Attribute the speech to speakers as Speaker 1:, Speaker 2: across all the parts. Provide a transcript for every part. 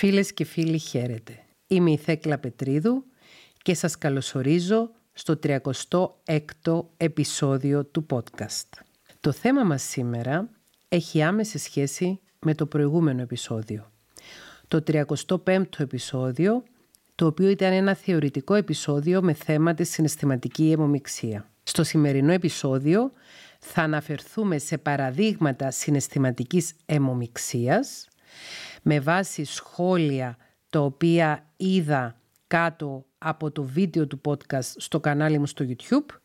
Speaker 1: Φίλες και φίλοι χαίρετε. Είμαι η Θέκλα Πετρίδου και σας καλωσορίζω στο 36ο επεισόδιο του podcast. Το θέμα μας σήμερα έχει άμεση σχέση με το προηγούμενο επεισόδιο. Το 35ο επεισόδιο, το οποίο ήταν ένα θεωρητικό επεισόδιο με θέμα τη συναισθηματική αιμομιξία. Στο σημερινό επεισόδιο θα αναφερθούμε σε παραδείγματα συναισθηματικής αιμομιξίας με βάση σχόλια τα οποία είδα κάτω από το βίντεο του podcast στο κανάλι μου στο YouTube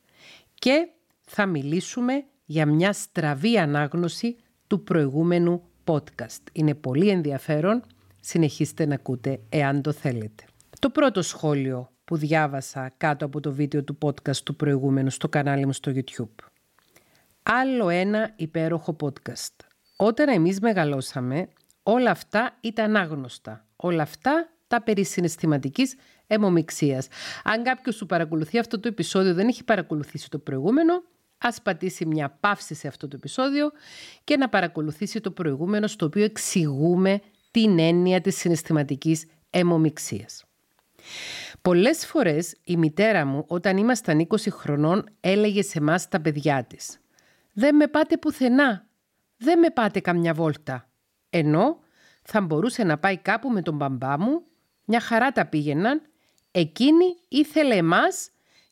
Speaker 1: και θα μιλήσουμε για μια στραβή ανάγνωση του προηγούμενου podcast. Είναι πολύ ενδιαφέρον, συνεχίστε να ακούτε εάν το θέλετε. Το πρώτο σχόλιο που διάβασα κάτω από το βίντεο του podcast του προηγούμενου στο κανάλι μου στο YouTube. Άλλο ένα υπέροχο podcast. Όταν εμείς μεγαλώσαμε, όλα αυτά ήταν άγνωστα. Όλα αυτά τα περί συναισθηματικής αιμομιξίας. Αν κάποιος σου παρακολουθεί αυτό το επεισόδιο, δεν έχει παρακολουθήσει το προηγούμενο, ας πατήσει μια παύση σε αυτό το επεισόδιο και να παρακολουθήσει το προηγούμενο στο οποίο εξηγούμε την έννοια της συναισθηματικής αιμομιξίας. Πολλές φορές η μητέρα μου όταν ήμασταν 20 χρονών έλεγε σε μας τα παιδιά της «Δεν με πάτε πουθενά, δεν με πάτε καμιά βόλτα». Ενώ θα μπορούσε να πάει κάπου με τον μπαμπά μου, μια χαρά τα πήγαιναν, εκείνη ήθελε εμάς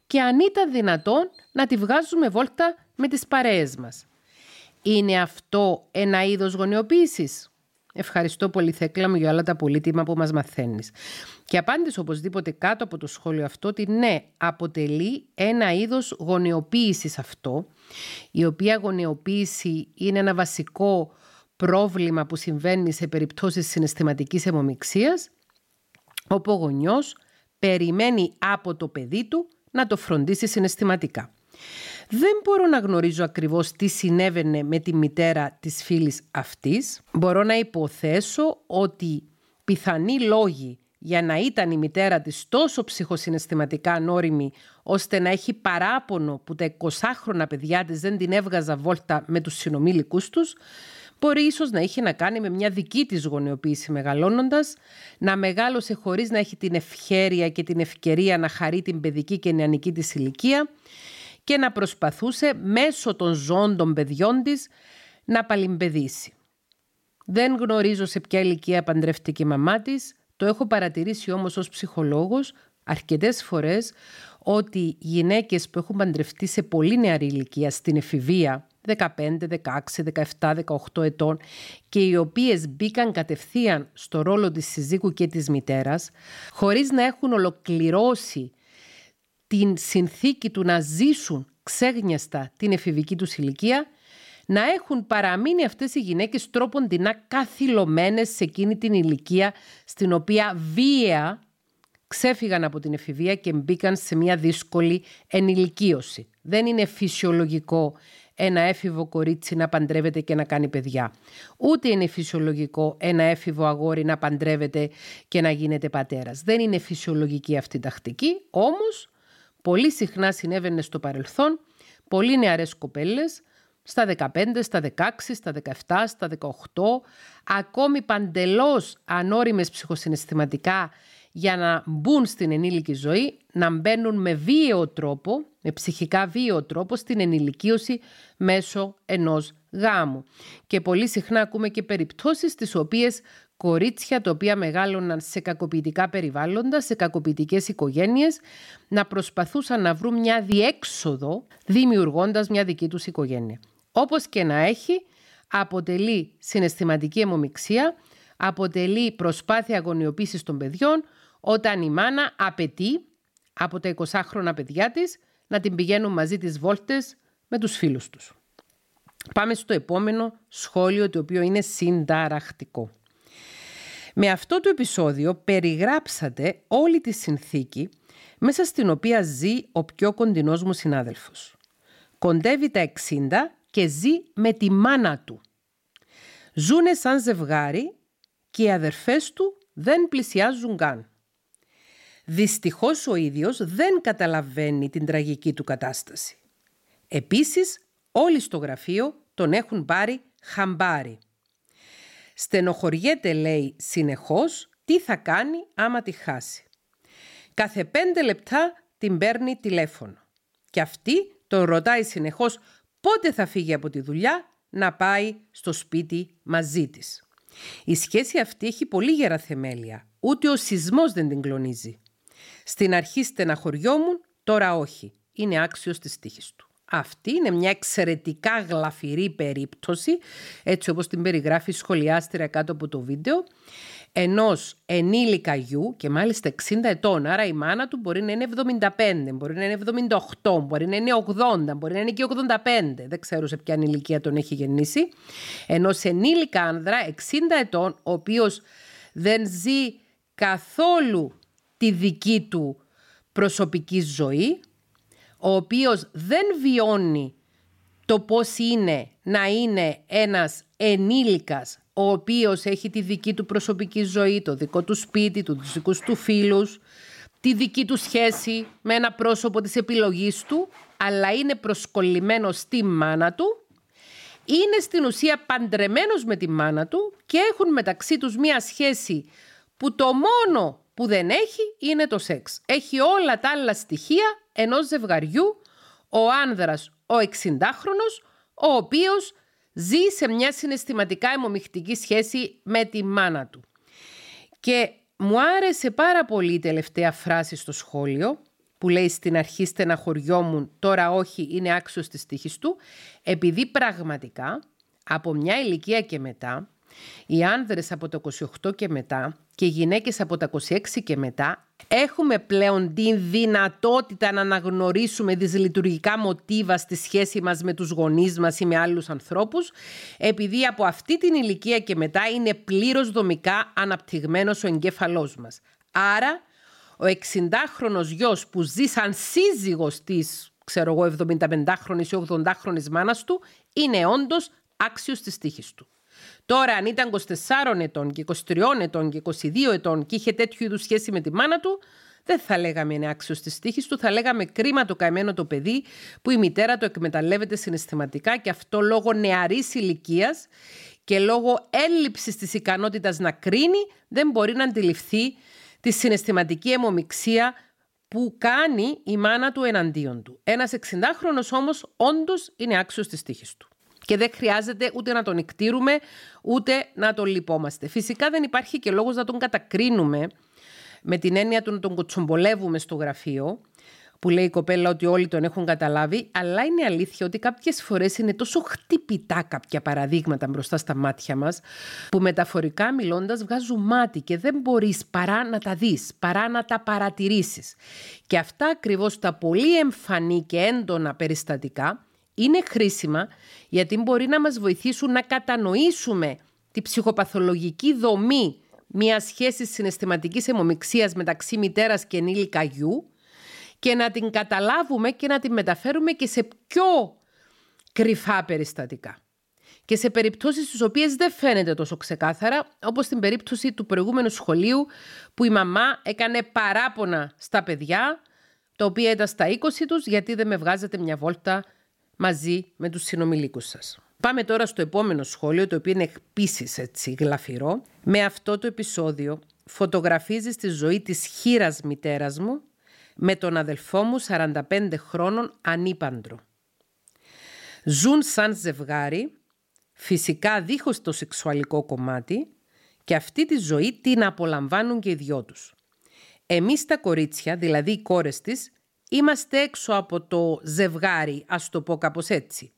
Speaker 1: και αν ήταν δυνατόν να τη βγάζουμε βόλτα με τις παρέες μας. Είναι αυτό ένα είδος γονεοποίησης. Ευχαριστώ πολύ Θέκλα μου για όλα τα πολύτιμα που μας μαθαίνεις. Και απάντησε οπωσδήποτε κάτω από το σχόλιο αυτό ότι ναι, αποτελεί ένα είδος γονεοποίησης αυτό, η οποία γονεοποίηση είναι ένα βασικό πρόβλημα που συμβαίνει σε περιπτώσεις συναισθηματικής αιμομιξίας, όπου ο γονιός περιμένει από το παιδί του να το φροντίσει συναισθηματικά. Δεν μπορώ να γνωρίζω ακριβώς τι συνέβαινε με τη μητέρα της φίλης αυτής. Μπορώ να υποθέσω ότι πιθανοί λόγοι για να ήταν η μητέρα της τόσο ψυχοσυναισθηματικά ανώριμη ώστε να έχει παράπονο που τα 20χρονα παιδιά της δεν την έβγαζα βόλτα με τους συνομήλικούς τους, μπορεί ίσως να είχε να κάνει με μια δική της γονεοποίηση μεγαλώνοντας, να μεγάλωσε χωρίς να έχει την ευχέρεια και την ευκαιρία να χαρεί την παιδική και νεανική της ηλικία και να προσπαθούσε μέσω των ζώων των παιδιών της να παλιμπεδίσει. Δεν γνωρίζω σε ποια ηλικία παντρεύτηκε η μαμά της, το έχω παρατηρήσει όμως ως ψυχολόγος αρκετές φορές ότι γυναίκες που έχουν παντρευτεί σε πολύ νεαρή ηλικία στην εφηβεία 15, 16, 17, 18 ετών και οι οποίες μπήκαν κατευθείαν στο ρόλο της συζύγου και της μητέρας χωρίς να έχουν ολοκληρώσει την συνθήκη του να ζήσουν ξέγνιαστα την εφηβική τους ηλικία να έχουν παραμείνει αυτές οι γυναίκες τρόποντινά καθυλωμένες σε εκείνη την ηλικία στην οποία βία ξέφυγαν από την εφηβεία και μπήκαν σε μια δύσκολη ενηλικίωση. Δεν είναι φυσιολογικό ένα έφηβο κορίτσι να παντρεύεται και να κάνει παιδιά. Ούτε είναι φυσιολογικό ένα έφηβο αγόρι να παντρεύεται και να γίνεται πατέρας. Δεν είναι φυσιολογική αυτή η τακτική, όμως πολύ συχνά συνέβαινε στο παρελθόν πολύ νεαρές κοπέλες στα 15, στα 16, στα 17, στα 18, ακόμη παντελώς ανώριμες ψυχοσυναισθηματικά για να μπουν στην ενήλικη ζωή, να μπαίνουν με βίαιο τρόπο, με ψυχικά βίαιο τρόπο στην ενηλικίωση μέσω ενός γάμου. Και πολύ συχνά ακούμε και περιπτώσεις τις οποίες κορίτσια τα οποία μεγάλωναν σε κακοποιητικά περιβάλλοντα, σε κακοποιητικές οικογένειες, να προσπαθούσαν να βρουν μια διέξοδο δημιουργώντας μια δική τους οικογένεια. Όπως και να έχει, αποτελεί συναισθηματική αιμομιξία, αποτελεί προσπάθεια αγωνιοποίησης των παιδιών, όταν η μάνα απαιτεί από τα 20χρονα παιδιά της να την πηγαίνουν μαζί τις βόλτες με τους φίλους τους. Πάμε στο επόμενο σχόλιο το οποίο είναι συνταραχτικό. Με αυτό το επεισόδιο περιγράψατε όλη τη συνθήκη μέσα στην οποία ζει ο πιο κοντινός μου συνάδελφος. Κοντεύει τα 60 και ζει με τη μάνα του. Ζούνε σαν ζευγάρι και οι αδερφές του δεν πλησιάζουν καν. Δυστυχώς ο ίδιος δεν καταλαβαίνει την τραγική του κατάσταση. Επίσης, όλοι στο γραφείο τον έχουν πάρει χαμπάρι. Στενοχωριέται, λέει, συνεχώς τι θα κάνει άμα τη χάσει. Κάθε πέντε λεπτά την παίρνει τηλέφωνο. Και αυτή τον ρωτάει συνεχώς πότε θα φύγει από τη δουλειά να πάει στο σπίτι μαζί της. Η σχέση αυτή έχει πολύ γερά θεμέλια. Ούτε ο σεισμός δεν την κλονίζει. Στην αρχή στεναχωριόμουν, τώρα όχι. Είναι άξιος της τύχης του. Αυτή είναι μια εξαιρετικά γλαφυρή περίπτωση, έτσι όπως την περιγράφει η σχολιάστρια κάτω από το βίντεο, ενός ενήλικα γιου και μάλιστα 60 ετών, άρα η μάνα του μπορεί να είναι 75, μπορεί να είναι 78, μπορεί να είναι 80, μπορεί να είναι και 85, δεν ξέρω σε ποια ηλικία τον έχει γεννήσει, ενός ενήλικα άνδρα 60 ετών, ο οποίος δεν ζει καθόλου τη δική του προσωπική ζωή, ο οποίος δεν βιώνει το πώς είναι να είναι ένας ενήλικας ο οποίος έχει τη δική του προσωπική ζωή, το δικό του σπίτι, τους, τους δικούς του φίλους, τη δική του σχέση με ένα πρόσωπο της επιλογής του, αλλά είναι προσκολλημένο στη μάνα του, είναι στην ουσία παντρεμένος με τη μάνα του και έχουν μεταξύ τους μία σχέση που το μόνο που δεν έχει είναι το σεξ. Έχει όλα τα άλλα στοιχεία ενός ζευγαριού, ο άνδρας ο 60χρονος, ο οποίος ζει σε μια συναισθηματικά αιμομιχτική σχέση με τη μάνα του. Και μου άρεσε πάρα πολύ η τελευταία φράση στο σχόλιο που λέει στην αρχή στεναχωριόμουν, τώρα όχι, είναι άξιος της τύχης του, επειδή πραγματικά από μια ηλικία και μετά οι άνδρες από το 28 και μετά και οι γυναίκες από τα 26 και μετά έχουμε πλέον την δυνατότητα να αναγνωρίσουμε δυσλειτουργικά μοτίβα στη σχέση μας με τους γονείς μας ή με άλλους ανθρώπους επειδή από αυτή την ηλικία και μετά είναι πλήρως δομικά αναπτυγμένος ο εγκέφαλός μας. Άρα ο 60χρονος γιος που ζει σαν σύζυγος της ξέρω εγώ 75χρονης ή 80χρονης μάνας του είναι όντως άξιος της τύχης του. Τώρα, αν ήταν 24 ετών και 23 ετών και 22 ετών και είχε τέτοιου είδους σχέση με τη μάνα του, δεν θα λέγαμε είναι άξιος της τύχη του, θα λέγαμε κρίμα το καημένο το παιδί που η μητέρα το εκμεταλλεύεται συναισθηματικά και αυτό λόγω νεαρής ηλικίας και λόγω έλλειψης της ικανότητας να κρίνει, δεν μπορεί να αντιληφθεί τη συναισθηματική αιμομηξία που κάνει η μάνα του εναντίον του. Ένας 60χρονο όμως όντως είναι άξιος της τύχη του και δεν χρειάζεται ούτε να τον εκτήρουμε, ούτε να τον λυπόμαστε. Φυσικά δεν υπάρχει και λόγος να τον κατακρίνουμε με την έννοια του να τον κοτσομπολεύουμε στο γραφείο, που λέει η κοπέλα ότι όλοι τον έχουν καταλάβει, αλλά είναι αλήθεια ότι κάποιες φορές είναι τόσο χτυπητά κάποια παραδείγματα μπροστά στα μάτια μας, που μεταφορικά μιλώντας βγάζουν μάτι και δεν μπορείς παρά να τα δεις, παρά να τα παρατηρήσεις. Και αυτά ακριβώς τα πολύ εμφανή και έντονα περιστατικά είναι χρήσιμα γιατί μπορεί να μας βοηθήσουν να κατανοήσουμε τη ψυχοπαθολογική δομή μιας σχέσης συναισθηματικής αιμομηξίας μεταξύ μητέρας και ενήλικα γιου και να την καταλάβουμε και να την μεταφέρουμε και σε πιο κρυφά περιστατικά. Και σε περιπτώσεις στις οποίες δεν φαίνεται τόσο ξεκάθαρα, όπως στην περίπτωση του προηγούμενου σχολείου που η μαμά έκανε παράπονα στα παιδιά, τα οποία ήταν στα 20 τους, γιατί δεν με βγάζετε μια βόλτα μαζί με τους συνομιλίκους σας. Πάμε τώρα στο επόμενο σχόλιο, το οποίο είναι επίσης έτσι γλαφυρό. Με αυτό το επεισόδιο φωτογραφίζεις τη ζωή της χείρας μητέρας μου με τον αδελφό μου 45 χρόνων ανήπαντρο. Ζουν σαν ζευγάρι, φυσικά δίχως το σεξουαλικό κομμάτι και αυτή τη ζωή την απολαμβάνουν και οι δυο τους. Εμείς τα κορίτσια, δηλαδή οι κόρες της, Είμαστε έξω από το ζευγάρι, ας το πω κάπως έτσι.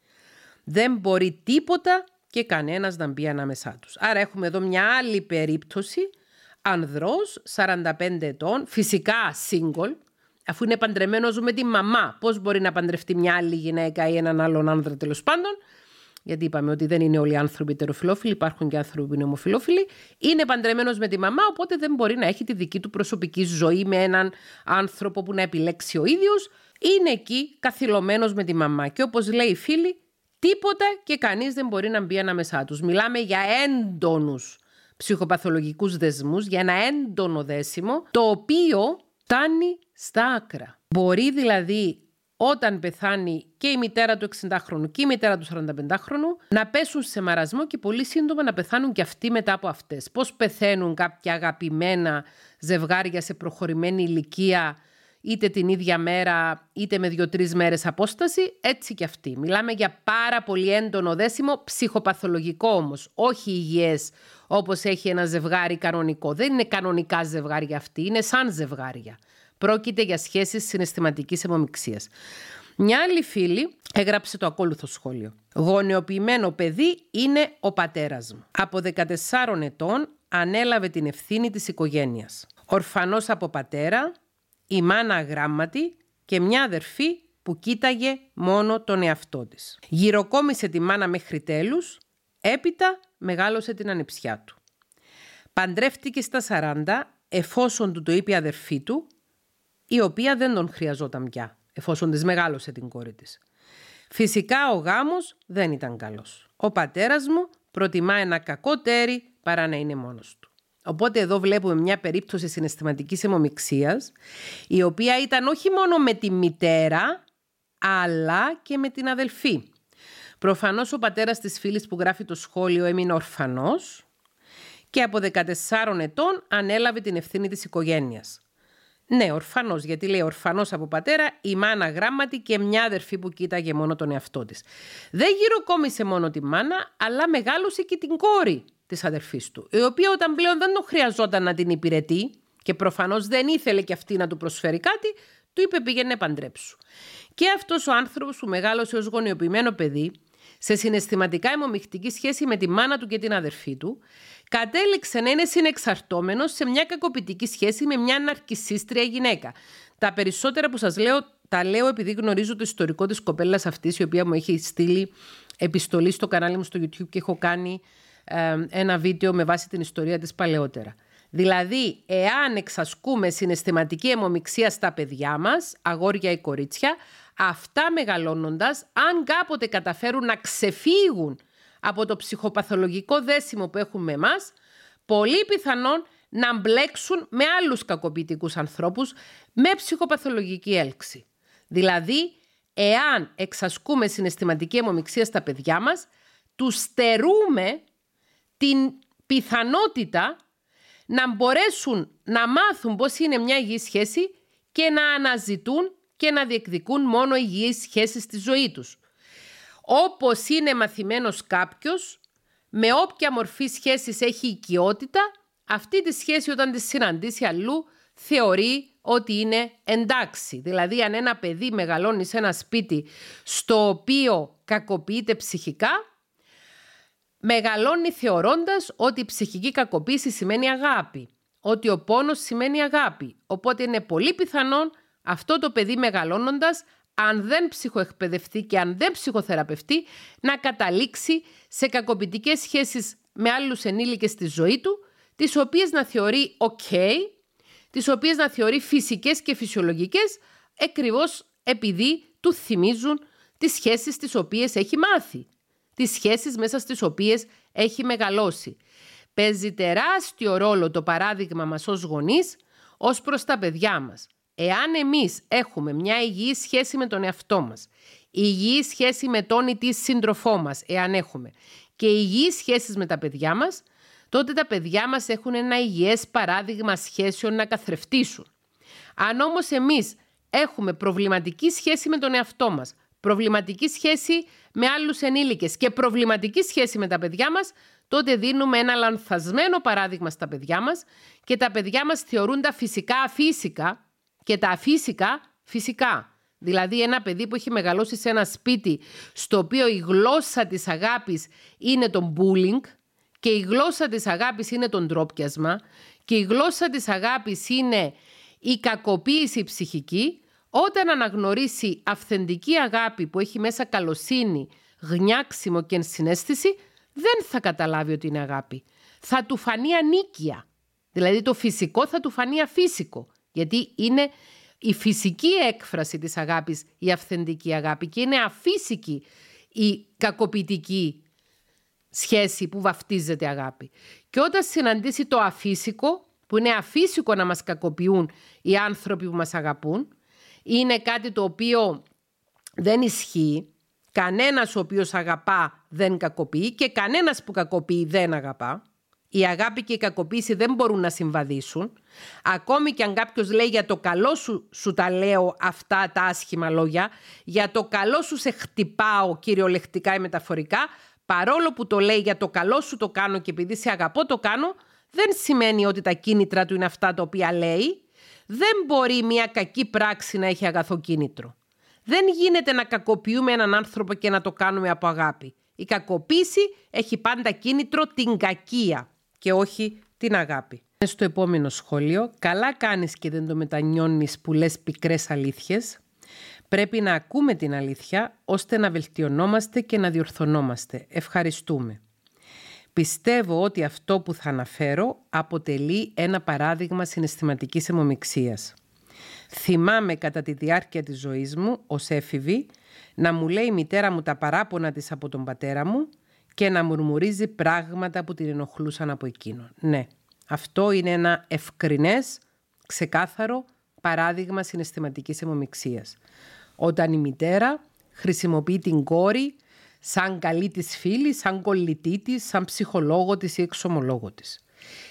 Speaker 1: Δεν μπορεί τίποτα και κανένας να μπει ανάμεσά τους. Άρα έχουμε εδώ μια άλλη περίπτωση, ανδρός, 45 ετών, φυσικά single, αφού είναι παντρεμένος με τη μαμά. Πώς μπορεί να παντρευτεί μια άλλη γυναίκα ή έναν άλλον άνδρα τέλος πάντων γιατί είπαμε ότι δεν είναι όλοι οι άνθρωποι τεροφιλόφιλοι, υπάρχουν και άνθρωποι που είναι ομοφιλόφιλοι, είναι παντρεμένος με τη μαμά, οπότε δεν μπορεί να έχει τη δική του προσωπική ζωή με έναν άνθρωπο που να επιλέξει ο ίδιος. Είναι εκεί καθυλωμένος με τη μαμά. Και όπως λέει η φίλη, τίποτα και κανείς δεν μπορεί να μπει ανάμεσά τους. Μιλάμε για έντονους ψυχοπαθολογικούς δεσμούς, για ένα έντονο δέσιμο, το οποίο φτάνει στα άκρα. Μπορεί δηλαδή όταν πεθάνει και η μητέρα του 60χρονου και η μητέρα του 45χρονου να πέσουν σε μαρασμό και πολύ σύντομα να πεθάνουν και αυτοί μετά από αυτές. Πώς πεθαίνουν κάποια αγαπημένα ζευγάρια σε προχωρημένη ηλικία είτε την ίδια μέρα είτε με δύο-τρεις μέρες απόσταση, έτσι και αυτοί. Μιλάμε για πάρα πολύ έντονο δέσιμο, ψυχοπαθολογικό όμως, όχι υγιές όπως έχει ένα ζευγάρι κανονικό. Δεν είναι κανονικά ζευγάρια αυτοί, είναι σαν ζευγάρια. Πρόκειται για σχέσεις συναισθηματικής αιμομηξίας. Μια άλλη φίλη έγραψε το ακόλουθο σχόλιο. Γονεοποιημένο παιδί είναι ο πατέρας μου. Από 14 ετών ανέλαβε την ευθύνη της οικογένειας. Ορφανός από πατέρα, η μάνα αγράμματη και μια αδερφή που κοίταγε μόνο τον εαυτό της. Γυροκόμισε τη μάνα μέχρι τέλους, έπειτα μεγάλωσε την ανιψιά του. Παντρεύτηκε στα 40 εφόσον του το είπε η αδερφή του, η οποία δεν τον χρειαζόταν πια, εφόσον της μεγάλωσε την κόρη της. Φυσικά ο γάμος δεν ήταν καλός. Ο πατέρας μου προτιμά ένα κακό τέρι παρά να είναι μόνος του. Οπότε εδώ βλέπουμε μια περίπτωση συναισθηματικής αιμομηξίας, η οποία ήταν όχι μόνο με τη μητέρα, αλλά και με την αδελφή. Προφανώς ο πατέρας της φίλης που γράφει το σχόλιο έμεινε ορφανός και από 14 ετών ανέλαβε την ευθύνη της οικογένειας. Ναι, ορφανός, γιατί λέει ορφανός από πατέρα, η μάνα γράμματη και μια αδερφή που κοίταγε μόνο τον εαυτό της. Δεν γυροκόμισε μόνο τη μάνα, αλλά μεγάλωσε και την κόρη της αδερφής του, η οποία όταν πλέον δεν το χρειαζόταν να την υπηρετεί και προφανώς δεν ήθελε και αυτή να του προσφέρει κάτι, του είπε πήγαινε παντρέψου. Και αυτός ο άνθρωπος που μεγάλωσε ως γονιοποιημένο παιδί, σε συναισθηματικά αιμομιχτική σχέση με τη μάνα του και την αδερφή του, κατέληξε να είναι συνεξαρτώμενος σε μια κακοποιητική σχέση με μια ναρκισίστρια γυναίκα. Τα περισσότερα που σας λέω, τα λέω επειδή γνωρίζω το ιστορικό της κοπέλας αυτής, η οποία μου έχει στείλει επιστολή στο κανάλι μου στο YouTube και έχω κάνει ένα βίντεο με βάση την ιστορία της παλαιότερα. Δηλαδή, εάν εξασκούμε συναισθηματική αιμομηξία στα παιδιά μας, αγόρια ή κορίτσια, αυτά μεγαλώνοντας, αν κάποτε καταφέρουν να ξεφύγουν από το ψυχοπαθολογικό δέσιμο που έχουμε εμάς, πολύ πιθανόν να μπλέξουν με άλλους κακοποιητικούς ανθρώπους με ψυχοπαθολογική έλξη. Δηλαδή, εάν εξασκούμε συναισθηματική αιμομηξία στα παιδιά μας, τους στερούμε την πιθανότητα να μπορέσουν να μάθουν πώς είναι μια υγιή σχέση και να αναζητούν και να διεκδικούν μόνο υγιείς σχέσεις στη ζωή τους. Όπως είναι μαθημένος κάποιος, με όποια μορφή σχέσης έχει οικειότητα, αυτή τη σχέση όταν τη συναντήσει αλλού θεωρεί ότι είναι εντάξει. Δηλαδή αν ένα παιδί μεγαλώνει σε ένα σπίτι στο οποίο κακοποιείται ψυχικά, μεγαλώνει θεωρώντας ότι η ψυχική κακοποίηση σημαίνει αγάπη, ότι ο πόνος σημαίνει αγάπη. Οπότε είναι πολύ πιθανόν αυτό το παιδί μεγαλώνοντας, αν δεν ψυχοεκπαιδευτεί και αν δεν ψυχοθεραπευτεί, να καταλήξει σε κακοποιητικές σχέσεις με άλλους ενήλικες στη ζωή του, τις οποίες να θεωρεί ok, τις οποίες να θεωρεί φυσικές και φυσιολογικές, ακριβώς επειδή του θυμίζουν τις σχέσεις τις οποίες έχει μάθει τις σχέσεις μέσα στις οποίες έχει μεγαλώσει. Παίζει τεράστιο ρόλο το παράδειγμα μας ως γονείς ως προς τα παιδιά μας. Εάν εμείς έχουμε μια υγιή σχέση με τον εαυτό μας, υγιή σχέση με τον ή τη σύντροφό μας, εάν έχουμε, και υγιείς σχέσεις με τα παιδιά μας, τότε τα παιδιά μας έχουν ένα υγιές παράδειγμα σχέσεων να καθρεφτήσουν. Αν όμως εμείς έχουμε προβληματική σχέση με τον εαυτό μας, προβληματική σχέση με άλλους ενήλικες και προβληματική σχέση με τα παιδιά μας, τότε δίνουμε ένα λανθασμένο παράδειγμα στα παιδιά μας και τα παιδιά μας θεωρούν τα φυσικά αφύσικα και τα αφύσικα φυσικά. Δηλαδή ένα παιδί που έχει μεγαλώσει σε ένα σπίτι στο οποίο η γλώσσα της αγάπης είναι το bullying και η γλώσσα της αγάπης είναι το ντρόπιασμα και η γλώσσα της αγάπης είναι η κακοποίηση ψυχική, όταν αναγνωρίσει αυθεντική αγάπη που έχει μέσα καλοσύνη, γνιάξιμο και ενσυναίσθηση, δεν θα καταλάβει ότι είναι αγάπη. Θα του φανεί ανίκεια. Δηλαδή το φυσικό θα του φανεί αφύσικο. Γιατί είναι η φυσική έκφραση της αγάπης η αυθεντική αγάπη και είναι αφύσικη η κακοποιητική σχέση που βαφτίζεται αγάπη. Και όταν συναντήσει το αφύσικο, που είναι αφύσικο να μας κακοποιούν οι άνθρωποι που μας αγαπούν, είναι κάτι το οποίο δεν ισχύει. Κανένας ο οποίος αγαπά δεν κακοποιεί και κανένας που κακοποιεί δεν αγαπά. Η αγάπη και η κακοποίηση δεν μπορούν να συμβαδίσουν. Ακόμη και αν κάποιος λέει για το καλό σου, σου τα λέω αυτά τα άσχημα λόγια, για το καλό σου σε χτυπάω κυριολεκτικά ή μεταφορικά, παρόλο που το λέει για το καλό σου το κάνω και επειδή σε αγαπώ το κάνω, δεν σημαίνει ότι τα κίνητρα του είναι αυτά τα οποία λέει. Δεν μπορεί μια κακή πράξη να έχει αγαθό κίνητρο. Δεν γίνεται να κακοποιούμε έναν άνθρωπο και να το κάνουμε από αγάπη. Η κακοποίηση έχει πάντα κίνητρο την κακία και όχι την αγάπη. Στο επόμενο σχόλιο, καλά κάνεις και δεν το μετανιώνεις που λες πικρές αλήθειες. Πρέπει να ακούμε την αλήθεια ώστε να βελτιωνόμαστε και να διορθωνόμαστε. Ευχαριστούμε. Πιστεύω ότι αυτό που θα αναφέρω αποτελεί ένα παράδειγμα συναισθηματικής αιμομιξίας. Θυμάμαι κατά τη διάρκεια της ζωής μου, ως έφηβη, να μου λέει η μητέρα μου τα παράπονα της από τον πατέρα μου και να μουρμουρίζει πράγματα που την ενοχλούσαν από εκείνον. Ναι, αυτό είναι ένα ευκρινές, ξεκάθαρο παράδειγμα συναισθηματικής αιμομιξίας. Όταν η μητέρα χρησιμοποιεί την κόρη σαν καλή της φίλη, σαν κολλητή της, σαν ψυχολόγο της ή εξομολόγο της.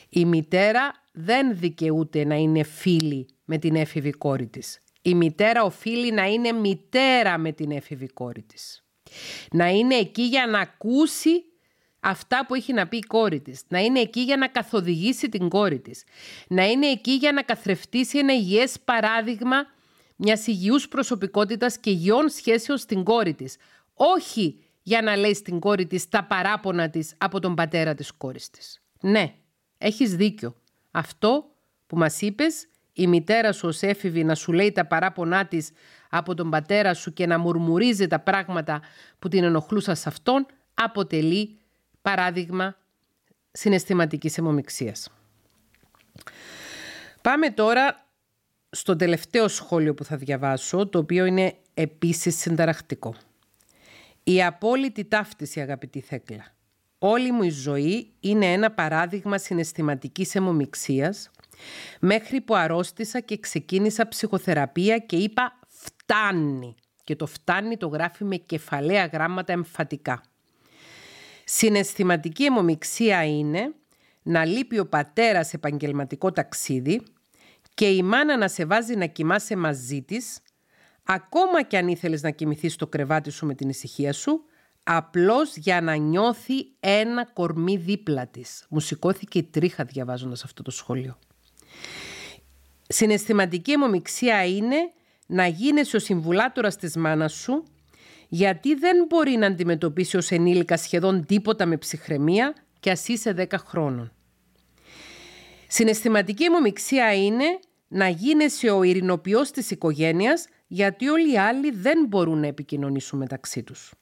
Speaker 1: Η μητέρα δεν δικαιούται να είναι φίλη με την έφηβη κόρη της. Η μητέρα οφείλει να είναι μητέρα με την έφηβη κόρη της. Να είναι εκεί για να ακούσει αυτά που έχει να πει η κόρη της. Να είναι εκεί για να καθοδηγήσει την κόρη της. Να είναι εκεί για να καθρεφτήσει ένα υγιές παράδειγμα μιας υγιούς προσωπικότητας και υγιών σχέσεων στην κόρη της. Όχι για να λέει στην κόρη της τα παράπονα της από τον πατέρα της κόρης της. Ναι, έχεις δίκιο. Αυτό που μας είπες, η μητέρα σου ως έφηβη να σου λέει τα παράπονά της από τον πατέρα σου και να μουρμουρίζει τα πράγματα που την ενοχλούσαν σε αυτόν, αποτελεί παράδειγμα συναισθηματικής αιμομιξίας. Πάμε τώρα στο τελευταίο σχόλιο που θα διαβάσω, το οποίο είναι επίσης συνταρακτικό. Η απόλυτη ταύτιση, αγαπητή Θέκλα. Όλη μου η ζωή είναι ένα παράδειγμα συναισθηματικής αιμομιξίας μέχρι που αρρώστησα και ξεκίνησα ψυχοθεραπεία και είπα φτάνει. Και το φτάνει το γράφει με κεφαλαία γράμματα εμφατικά. Συναισθηματική αιμομιξία είναι να λείπει ο πατέρας επαγγελματικό ταξίδι και η μάνα να σε βάζει να κοιμάσαι μαζί της ακόμα κι αν ήθελες να κοιμηθείς στο κρεβάτι σου με την ησυχία σου, απλώς για να νιώθει ένα κορμί δίπλα της. Μου σηκώθηκε η τρίχα διαβάζοντας αυτό το σχόλιο. Συναισθηματική αιμομιξία είναι να γίνεσαι ο συμβουλάτορας της μάνας σου γιατί δεν μπορεί να αντιμετωπίσει ως ενήλικα σχεδόν τίποτα με ψυχραιμία και ας είσαι 10 χρόνων. Συναισθηματική αιμομιξία είναι να γίνεσαι ο ειρηνοποιός της οικογένειας γιατί όλοι οι άλλοι δεν μπορούν να επικοινωνήσουν μεταξύ τους.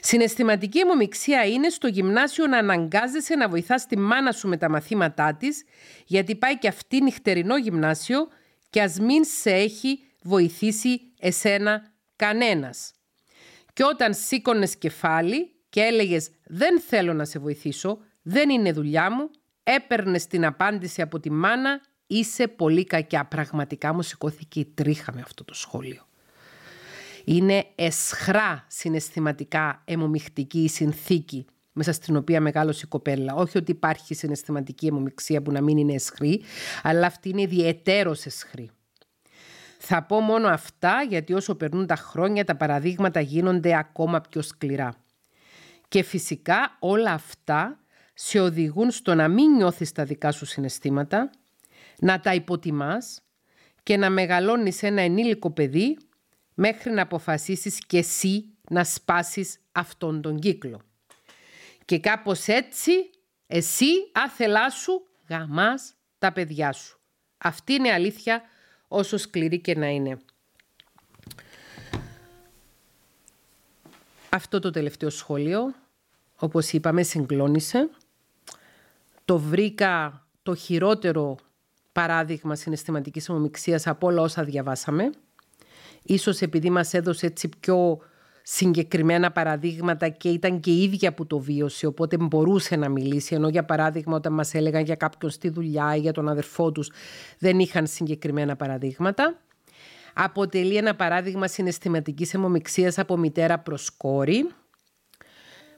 Speaker 1: Συναισθηματική αιμομιξία είναι στο γυμνάσιο να αναγκάζεσαι να βοηθάς τη μάνα σου με τα μαθήματά της, γιατί πάει και αυτή νυχτερινό γυμνάσιο και ας μην σε έχει βοηθήσει εσένα κανένας. Και όταν σήκωνες κεφάλι και έλεγες «Δεν θέλω να σε βοηθήσω, δεν είναι δουλειά μου», έπαιρνες την απάντηση από τη μάνα Είσαι πολύ κακιά. Πραγματικά μου σηκώθηκε η τρίχα με αυτό το σχόλιο. Είναι εσχρά συναισθηματικά αιμομιχτική η συνθήκη μέσα στην οποία μεγάλωσε η κοπέλα. Όχι ότι υπάρχει συναισθηματική αιμομιξία που να μην είναι εσχρή, αλλά αυτή είναι ιδιαιτέρως εσχρή. Θα πω μόνο αυτά γιατί όσο περνούν τα χρόνια τα παραδείγματα γίνονται ακόμα πιο σκληρά. Και φυσικά όλα αυτά σε οδηγούν στο να μην νιώθεις τα δικά σου συναισθήματα, να τα υποτιμάς και να μεγαλώνεις ένα ενήλικο παιδί μέχρι να αποφασίσεις και εσύ να σπάσεις αυτόν τον κύκλο. Και κάπως έτσι εσύ άθελά σου γαμάς τα παιδιά σου. Αυτή είναι αλήθεια όσο σκληρή και να είναι. Αυτό το τελευταίο σχόλιο, όπως είπαμε, συγκλώνησε. Το βρήκα το χειρότερο παράδειγμα συναισθηματικής ομομιξίας από όλα όσα διαβάσαμε. Ίσως επειδή μας έδωσε έτσι πιο συγκεκριμένα παραδείγματα και ήταν και η ίδια που το βίωσε, οπότε μπορούσε να μιλήσει. Ενώ για παράδειγμα όταν μας έλεγαν για κάποιον στη δουλειά ή για τον αδερφό τους δεν είχαν συγκεκριμένα παραδείγματα. αποτελεί ένα παράδειγμα συναισθηματικής αιμομηξίας από μητέρα προς κόρη.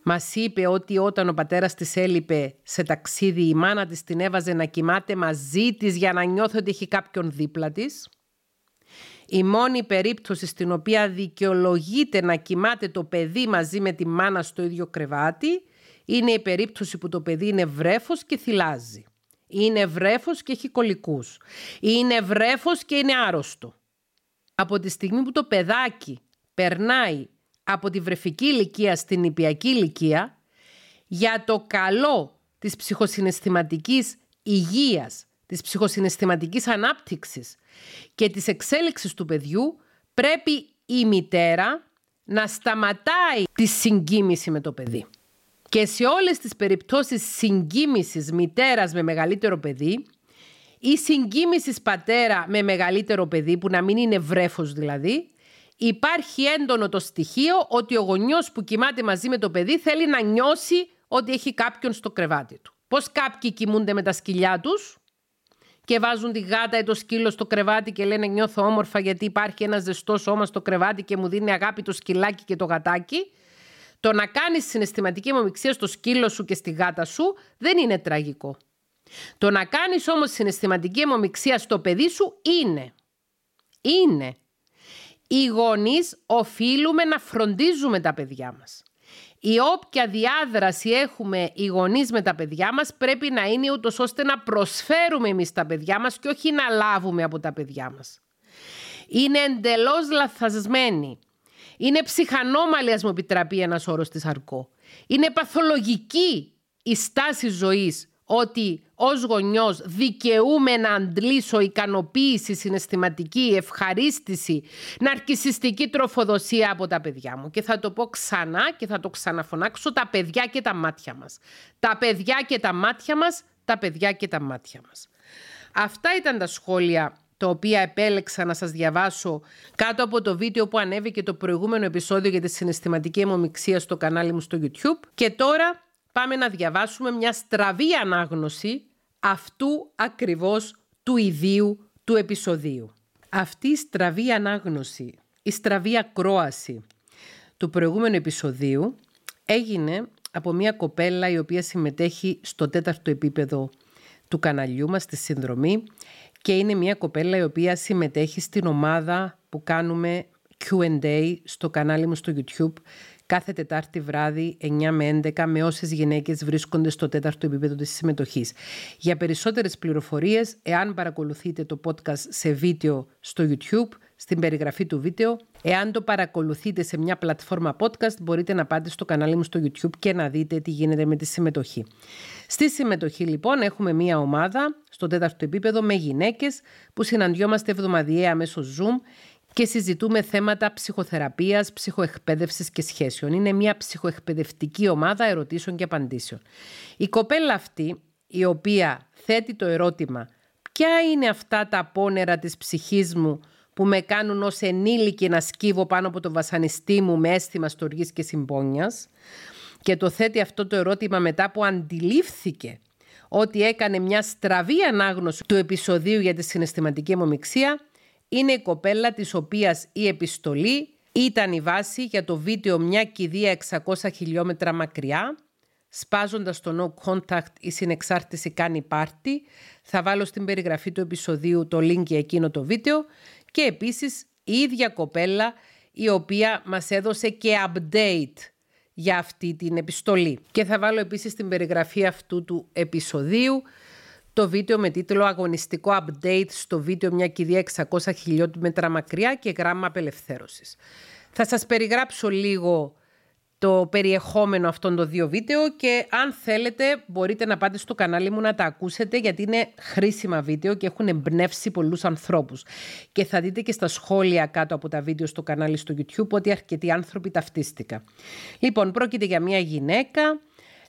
Speaker 1: Μας είπε ότι όταν ο πατέρας της έλειπε σε ταξίδι η μάνα της την έβαζε να κοιμάται μαζί της για να νιώθει ότι έχει κάποιον δίπλα της. Η μόνη περίπτωση στην οποία δικαιολογείται να κοιμάται το παιδί μαζί με τη μάνα στο ίδιο κρεβάτι είναι η περίπτωση που το παιδί είναι βρέφος και θυλάζει. Είναι βρέφος και έχει κολικούς. Είναι βρέφος και είναι άρρωστο. Από τη στιγμή που το παιδάκι περνάει από τη βρεφική ηλικία στην νηπιακή ηλικία, για το καλό της ψυχοσυναισθηματικής υγείας, της ψυχοσυναισθηματικής ανάπτυξης και της εξέλιξης του παιδιού, πρέπει η μητέρα να σταματάει τη συγκίνηση με το παιδί. Και σε όλες τις περιπτώσεις συγκίμησης μητέρας με μεγαλύτερο παιδί ή συγκίμησης πατέρα με μεγαλύτερο παιδί, που να μην είναι βρέφος δηλαδή, υπάρχει έντονο το στοιχείο ότι ο γονιός που κοιμάται μαζί με το παιδί θέλει να νιώσει ότι έχει κάποιον στο κρεβάτι του. Πώς κάποιοι κοιμούνται με τα σκυλιά τους; Και βάζουν τη γάτα ή το σκύλο στο κρεβάτι και λένε νιώθω όμορφα γιατί υπάρχει ένα ζεστό σώμα στο κρεβάτι και μου δίνει αγάπη το σκυλάκι και το γατάκι. Το να κάνεις συναισθηματική αιμομηξία στο σκύλο σου και στη γάτα σου δεν είναι τραγικό. Το να κάνεις όμως συναισθηματική αιμομηξία στο παιδί σου είναι. Είναι. Οι γονείς οφείλουμε να φροντίζουμε τα παιδιά μας. Η όποια διάδραση έχουμε οι γονείς με τα παιδιά μας πρέπει να είναι ούτως ώστε να προσφέρουμε εμείς τα παιδιά μας και όχι να λάβουμε από τα παιδιά μας. Είναι εντελώς λαθασμένη είναι ψυχανόμαλη, ας μου επιτραπεί ένας όρος της αρκό. Είναι παθολογική η στάση ζωής ότι ως γονιός δικαιούμαι να αντλήσω ικανοποίηση, συναισθηματική, ευχαρίστηση, ναρκισιστική τροφοδοσία από τα παιδιά μου. Και θα το πω ξανά και θα το ξαναφωνάξω, τα παιδιά και τα μάτια μας. Τα παιδιά και τα μάτια μας, τα παιδιά και τα μάτια μας. Αυτά ήταν τα σχόλια τα οποία επέλεξα να σας διαβάσω κάτω από το βίντεο που ανέβηκε το προηγούμενο επεισόδιο για τη συναισθηματική αιμομηξία στο κανάλι μου στο YouTube. Και τώρα πάμε να διαβάσουμε μια στραβή ανάγνωση αυτού ακριβώς του ιδίου του επεισοδίου. Αυτή η στραβή ανάγνωση, η στραβή ακρόαση του προηγούμενου επεισοδίου έγινε από μια κοπέλα η οποία συμμετέχει στο τέταρτο επίπεδο του καναλιού μας, στη συνδρομή και είναι μια κοπέλα η οποία συμμετέχει στην ομάδα που κάνουμε Q&A στο κανάλι μου στο YouTube κάθε Τετάρτη βράδυ 9 με 11 με όσες γυναίκες βρίσκονται στο τέταρτο επίπεδο της συμμετοχής. Για περισσότερες πληροφορίες, εάν παρακολουθείτε το podcast σε βίντεο στο YouTube, στην περιγραφή του βίντεο, εάν το παρακολουθείτε σε μια πλατφόρμα podcast, μπορείτε να πάτε στο κανάλι μου στο YouTube και να δείτε τι γίνεται με τη συμμετοχή. Στη συμμετοχή λοιπόν έχουμε μια ομάδα στο τέταρτο επίπεδο με γυναίκες που συναντιόμαστε εβδομαδιαία μέσω Zoom και συζητούμε θέματα ψυχοθεραπείας, ψυχοεκπαίδευσης και σχέσεων. Είναι μια ψυχοεκπαιδευτική ομάδα ερωτήσεων και απαντήσεων. Η κοπέλα αυτή, η οποία θέτει το ερώτημα ποια είναι αυτά τα απόνερα της ψυχής μου που με κάνουν ως ενήλικη να σκύβω πάνω από το βασανιστή μου με αίσθημα στοργής και συμπόνιας και το θέτει αυτό το ερώτημα μετά που αντιλήφθηκε ότι έκανε μια στραβή ανάγνωση του επεισοδίου για τη συναισθηματική αιμομηξία είναι η κοπέλα της οποίας η επιστολή ήταν η βάση για το βίντεο «Μια κηδεία 600 χιλιόμετρα μακριά» σπάζοντας το no contact η συνεξάρτηση κάνει πάρτι. Θα βάλω στην περιγραφή του επεισοδίου το link για εκείνο το βίντεο και επίσης η ίδια κοπέλα η οποία μας έδωσε και update για αυτή την επιστολή. Και θα βάλω επίσης στην περιγραφή αυτού του επεισοδίου το βίντεο με τίτλο «Αγωνιστικό update στο βίντεο μια κηδεία 600 χιλιόμετρα μακριά και γράμμα απελευθέρωσης». Θα σας περιγράψω λίγο το περιεχόμενο αυτών των δύο βίντεο και αν θέλετε μπορείτε να πάτε στο κανάλι μου να τα ακούσετε γιατί είναι χρήσιμα βίντεο και έχουν εμπνεύσει πολλούς ανθρώπους. Και θα δείτε και στα σχόλια κάτω από τα βίντεο στο κανάλι στο YouTube ότι αρκετοί άνθρωποι ταυτίστηκαν. Λοιπόν, πρόκειται για μια γυναίκα,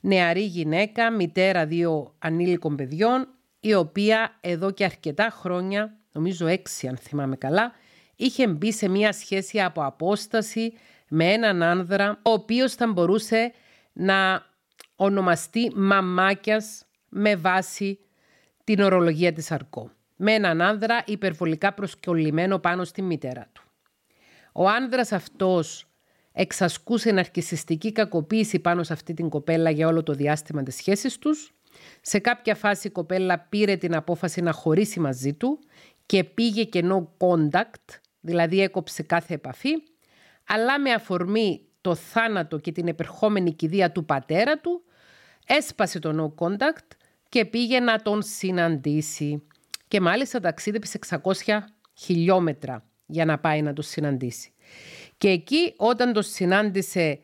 Speaker 1: νεαρή γυναίκα, μητέρα δύο ανήλικων παιδιών, η οποία εδώ και αρκετά χρόνια, νομίζω έξι αν θυμάμαι καλά, είχε μπει σε μια σχέση από απόσταση με έναν άνδρα ο οποίος θα μπορούσε να ονομαστεί μαμάκιας με βάση την ορολογία της Αρκό. με έναν άνδρα υπερβολικά προσκολλημένο πάνω στη μητέρα του. Ο άνδρας αυτός εξασκούσε ναρκισιστική κακοποίηση πάνω σε αυτή την κοπέλα για όλο το διάστημα της σχέσης τους. Σε κάποια φάση η κοπέλα πήρε την απόφαση να χωρίσει μαζί του και πήγε και no contact, δηλαδή έκοψε κάθε επαφή, αλλά με αφορμή το θάνατο και την επερχόμενη κηδεία του πατέρα του, έσπασε το no contact και πήγε να τον συναντήσει. Και μάλιστα ταξίδεψε 600 χιλιόμετρα για να πάει να τον συναντήσει. Και εκεί όταν τον συνάντησε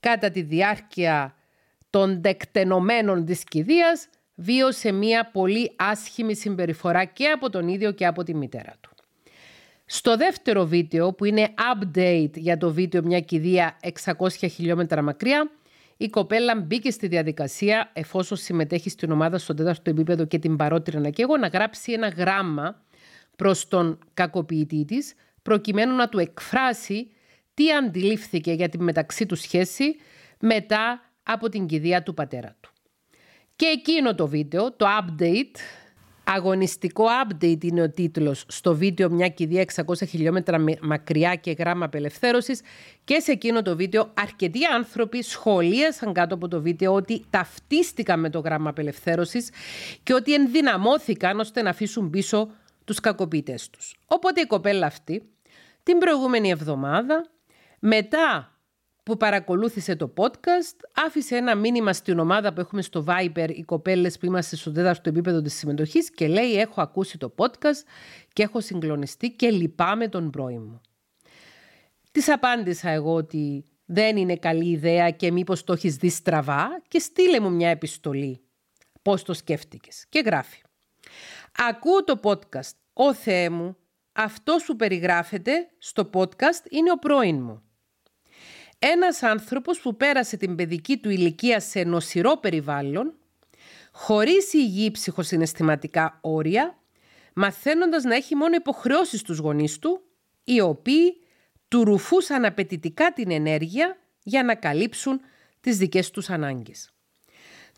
Speaker 1: κατά τη διάρκεια των τεκτενωμένων της κηδείας, βίωσε μια πολύ άσχημη συμπεριφορά και από τον ίδιο και από τη μητέρα του. Στο δεύτερο βίντεο που είναι update για το βίντεο μια κηδεία 600 χιλιόμετρα μακριά, η κοπέλα μπήκε στη διαδικασία, εφόσον συμμετέχει στην ομάδα στο τέταρτο επίπεδο και την παρότρινα και εγώ, να γράψει ένα γράμμα προς τον κακοποιητή της, προκειμένου να του εκφράσει τι αντιλήφθηκε για τη μεταξύ του σχέση μετά από την κηδεία του πατέρα του. Και εκείνο το βίντεο, το update, αγωνιστικό update είναι ο τίτλος στο βίντεο «Μια κηδεία 600 χιλιόμετρα μακριά και γράμμα απελευθέρωσης» και σε εκείνο το βίντεο αρκετοί άνθρωποι σχολίασαν κάτω από το βίντεο ότι ταυτίστηκαν με το γράμμα απελευθέρωσης και ότι ενδυναμώθηκαν ώστε να αφήσουν πίσω τους κακοποιητές τους. Οπότε η κοπέλα αυτή την προηγούμενη εβδομάδα μετά που παρακολούθησε το podcast, άφησε ένα μήνυμα στην ομάδα που έχουμε στο Viper οι κοπέλες που είμαστε στο τέταρτο επίπεδο της συμμετοχής και λέει έχω ακούσει το podcast και έχω συγκλονιστεί και λυπάμαι τον πρώην μου. Της απάντησα εγώ ότι δεν είναι καλή ιδέα και μήπως το έχεις δει στραβά και στείλε μου μια επιστολή. Πώς το σκέφτηκες; Και γράφει. Ακούω το podcast. Ω Θεέ μου, αυτό που περιγράφεται στο podcast είναι ο πρώην μου. Ένας άνθρωπος που πέρασε την παιδική του ηλικία σε νοσηρό περιβάλλον, χωρίς υγιή ψυχοσυναισθηματικά όρια, μαθαίνοντας να έχει μόνο υποχρεώσεις στους γονείς του, οι οποίοι του ρουφούσαν απαιτητικά την ενέργεια για να καλύψουν τις δικές τους ανάγκες.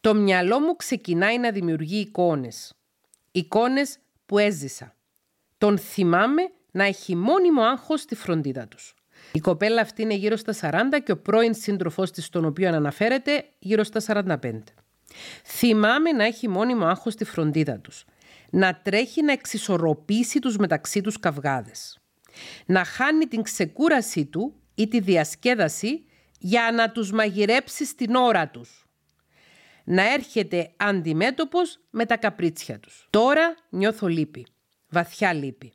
Speaker 1: Το μυαλό μου ξεκινάει να δημιουργεί εικόνες. Εικόνες που έζησα. Τον θυμάμαι να έχει μόνιμο άγχος στη φροντίδα τους. Η κοπέλα αυτή είναι γύρω στα 40 και ο πρώην σύντροφός της, στον οποίο αναφέρεται, γύρω στα 45. Θυμάμαι να έχει μόνιμο άγχος στη φροντίδα τους. Να τρέχει να εξισορροπήσει τους μεταξύ τους καυγάδες. Να χάνει την ξεκούρασή του ή τη διασκέδαση για να τους μαγειρέψει στην ώρα τους. Να έρχεται αντιμέτωπος με τα καπρίτσια τους. Τώρα νιώθω λύπη. Βαθιά λύπη.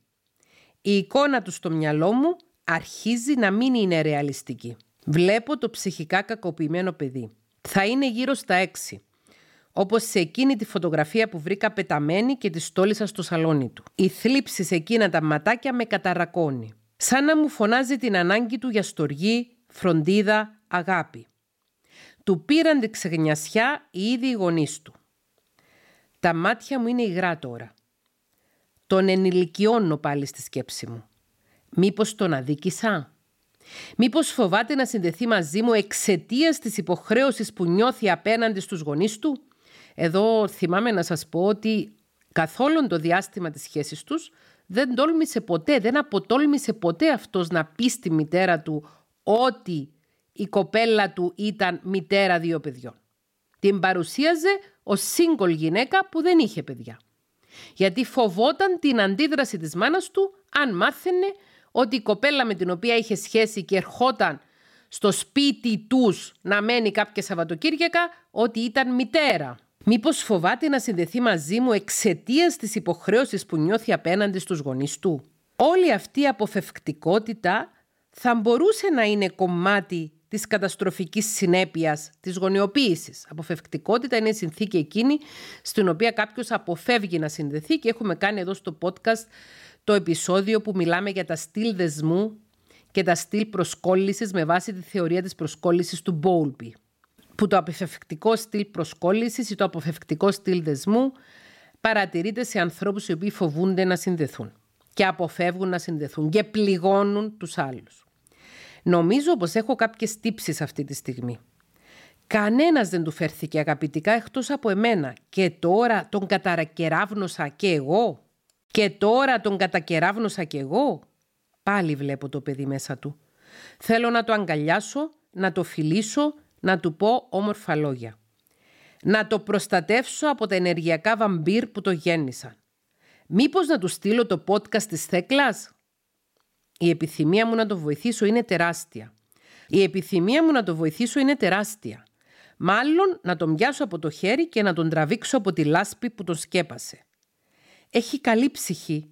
Speaker 1: Η εικόνα του στο μυαλό μου αρχίζει να μην είναι ρεαλιστική. Βλέπω το ψυχικά κακοποιημένο παιδί. Θα είναι γύρω στα έξι. Όπως σε εκείνη τη φωτογραφία που βρήκα πεταμένη και τη στόλισα στο σαλόνι του. Η θλίψη σε εκείνα τα ματάκια με καταρακώνει. Σαν να μου φωνάζει την ανάγκη του για στοργή, φροντίδα, αγάπη. Του πήραν την ξεγνιασιά οι ίδιοι οι γονείς του. Τα μάτια μου είναι υγρά τώρα. Τον ενηλικιώνω πάλι στη σκέψη μου. Μήπως τον αδίκησα; Μήπως φοβάται να συνδεθεί μαζί μου εξαιτίας της υποχρέωσης που νιώθει απέναντι στους γονείς του; Εδώ θυμάμαι να σας πω ότι καθόλου το διάστημα της σχέσης τους δεν τόλμησε ποτέ, δεν αποτόλμησε ποτέ αυτός να πει στη μητέρα του ότι η κοπέλα του ήταν μητέρα δύο παιδιών. Την παρουσίαζε ως σύγκολ γυναίκα που δεν είχε παιδιά. Γιατί φοβόταν την αντίδραση της μάνας του αν μάθαινε ότι η κοπέλα με την οποία είχε σχέση και ερχόταν στο σπίτι τους να μένει κάποια Σαββατοκύριακα, ότι ήταν μητέρα. Μήπως φοβάται να συνδεθεί μαζί μου εξαιτίας της υποχρέωσης που νιώθει απέναντι στους γονείς του; Όλη αυτή η αποφευκτικότητα θα μπορούσε να είναι κομμάτι της καταστροφικής συνέπειας της γονιοποίησης. Αποφευκτικότητα είναι η συνθήκη εκείνη στην οποία κάποιος αποφεύγει να συνδεθεί και έχουμε κάνει εδώ στο podcast το επεισόδιο που μιλάμε για τα στυλ δεσμού και τα στυλ προσκόλλησης με βάση τη θεωρία της προσκόλλησης του Bowlby. Που το αποφευκτικό στυλ προσκόλλησης ή το αποφευκτικό στυλ δεσμού παρατηρείται σε ανθρώπους οι οποίοι φοβούνται να συνδεθούν και αποφεύγουν να συνδεθούν και πληγώνουν τους άλλους. Νομίζω πως έχω κάποιες τύψεις αυτή τη στιγμή. Κανένας δεν του φέρθηκε αγαπητικά εκτός από εμένα και τώρα τον καταρακεράβνωσα και εγώ. Και τώρα τον κατακεράβνωσα κι εγώ. Πάλι βλέπω το παιδί μέσα του. Θέλω να το αγκαλιάσω, να το φιλήσω, να του πω όμορφα λόγια. Να το προστατεύσω από τα ενεργειακά βαμπύρ που το γέννησαν. Μήπως να του στείλω το podcast της Θέκλας; Η επιθυμία μου να το βοηθήσω είναι τεράστια. Η επιθυμία μου να το βοηθήσω είναι τεράστια. Μάλλον να τον πιάσω από το χέρι και να τον τραβήξω από τη λάσπη που τον σκέπασε. Έχει καλή ψυχή,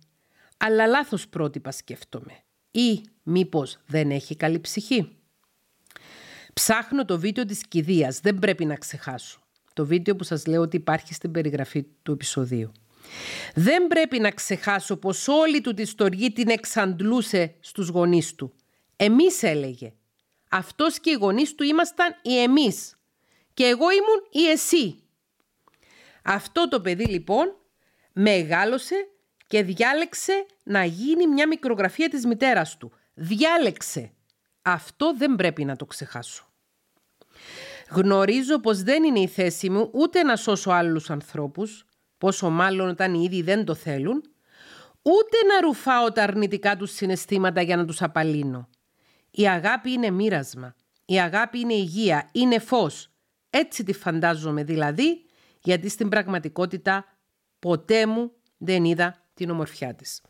Speaker 1: αλλά λάθος πρότυπα σκέφτομαι. Ή μήπως δεν έχει καλή ψυχή. Ψάχνω το βίντεο της κηδείας, δεν πρέπει να ξεχάσω. Το βίντεο που σας λέω ότι υπάρχει στην περιγραφή του επεισοδίου. Δεν πρέπει να ξεχάσω πως όλη του τη στοργή την εξαντλούσε στους γονείς του. Εμείς έλεγε. Αυτός και οι γονείς του ήμασταν οι εμείς. Και εγώ ήμουν η εσύ. Αυτό το παιδί λοιπόν μεγάλωσε και διάλεξε να γίνει μια μικρογραφία της μητέρας του. Διάλεξε. Αυτό δεν πρέπει να το ξεχάσω. Γνωρίζω πως δεν είναι η θέση μου ούτε να σώσω άλλους ανθρώπους, πόσο μάλλον όταν οι ίδιοι δεν το θέλουν, ούτε να ρουφάω τα αρνητικά τους συναισθήματα για να τους απαλύνω. Η αγάπη είναι μοίρασμα. Η αγάπη είναι υγεία, είναι φως. Έτσι τη φαντάζομαι δηλαδή, γιατί στην πραγματικότητα ποτέ μου δεν είδα την ομορφιά της.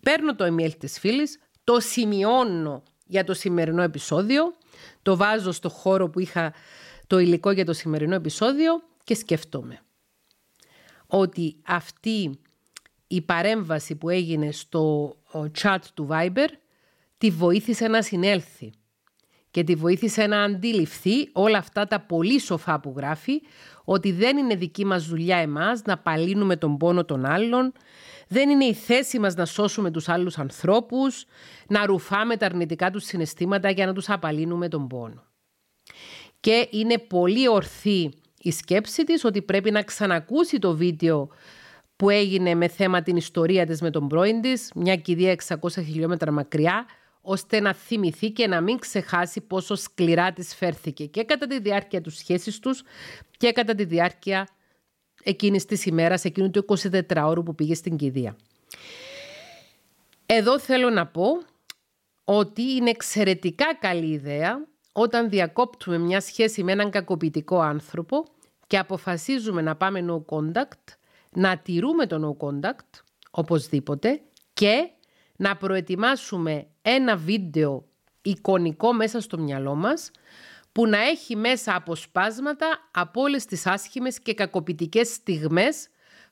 Speaker 1: Παίρνω το email της φίλης, το σημειώνω για το σημερινό επεισόδιο, το βάζω στο χώρο που είχα το υλικό για το σημερινό επεισόδιο και σκεφτόμαι ότι αυτή η παρέμβαση που έγινε στο chat του Viber τη βοήθησε να συνέλθει και τη βοήθησε να αντιληφθεί όλα αυτά τα πολύ σοφά που γράφει ότι δεν είναι δική μας δουλειά εμάς να παλύνουμε τον πόνο των άλλων, δεν είναι η θέση μας να σώσουμε τους άλλους ανθρώπους, να ρουφάμε τα αρνητικά τους συναισθήματα για να τους απαλύνουμε τον πόνο. Και είναι πολύ ορθή η σκέψη της ότι πρέπει να ξανακούσει το βίντεο που έγινε με θέμα την ιστορία της με τον πρώην της, μια κηδεία 600 χιλιόμετρα μακριά, ώστε να θυμηθεί και να μην ξεχάσει πόσο σκληρά της φέρθηκε και κατά τη διάρκεια του σχέσης τους και κατά τη διάρκεια εκείνης της ημέρας, εκείνου του 24 ώρου που πήγε στην κηδεία. Εδώ θέλω να πω ότι είναι εξαιρετικά καλή ιδέα όταν διακόπτουμε μια σχέση με έναν κακοποιητικό άνθρωπο και αποφασίζουμε να πάμε no contact, να τηρούμε το no contact, οπωσδήποτε, και να προετοιμάσουμε ένα βίντεο εικονικό μέσα στο μυαλό μας που να έχει μέσα αποσπάσματα από όλες τις άσχημες και κακοποιητικές στιγμές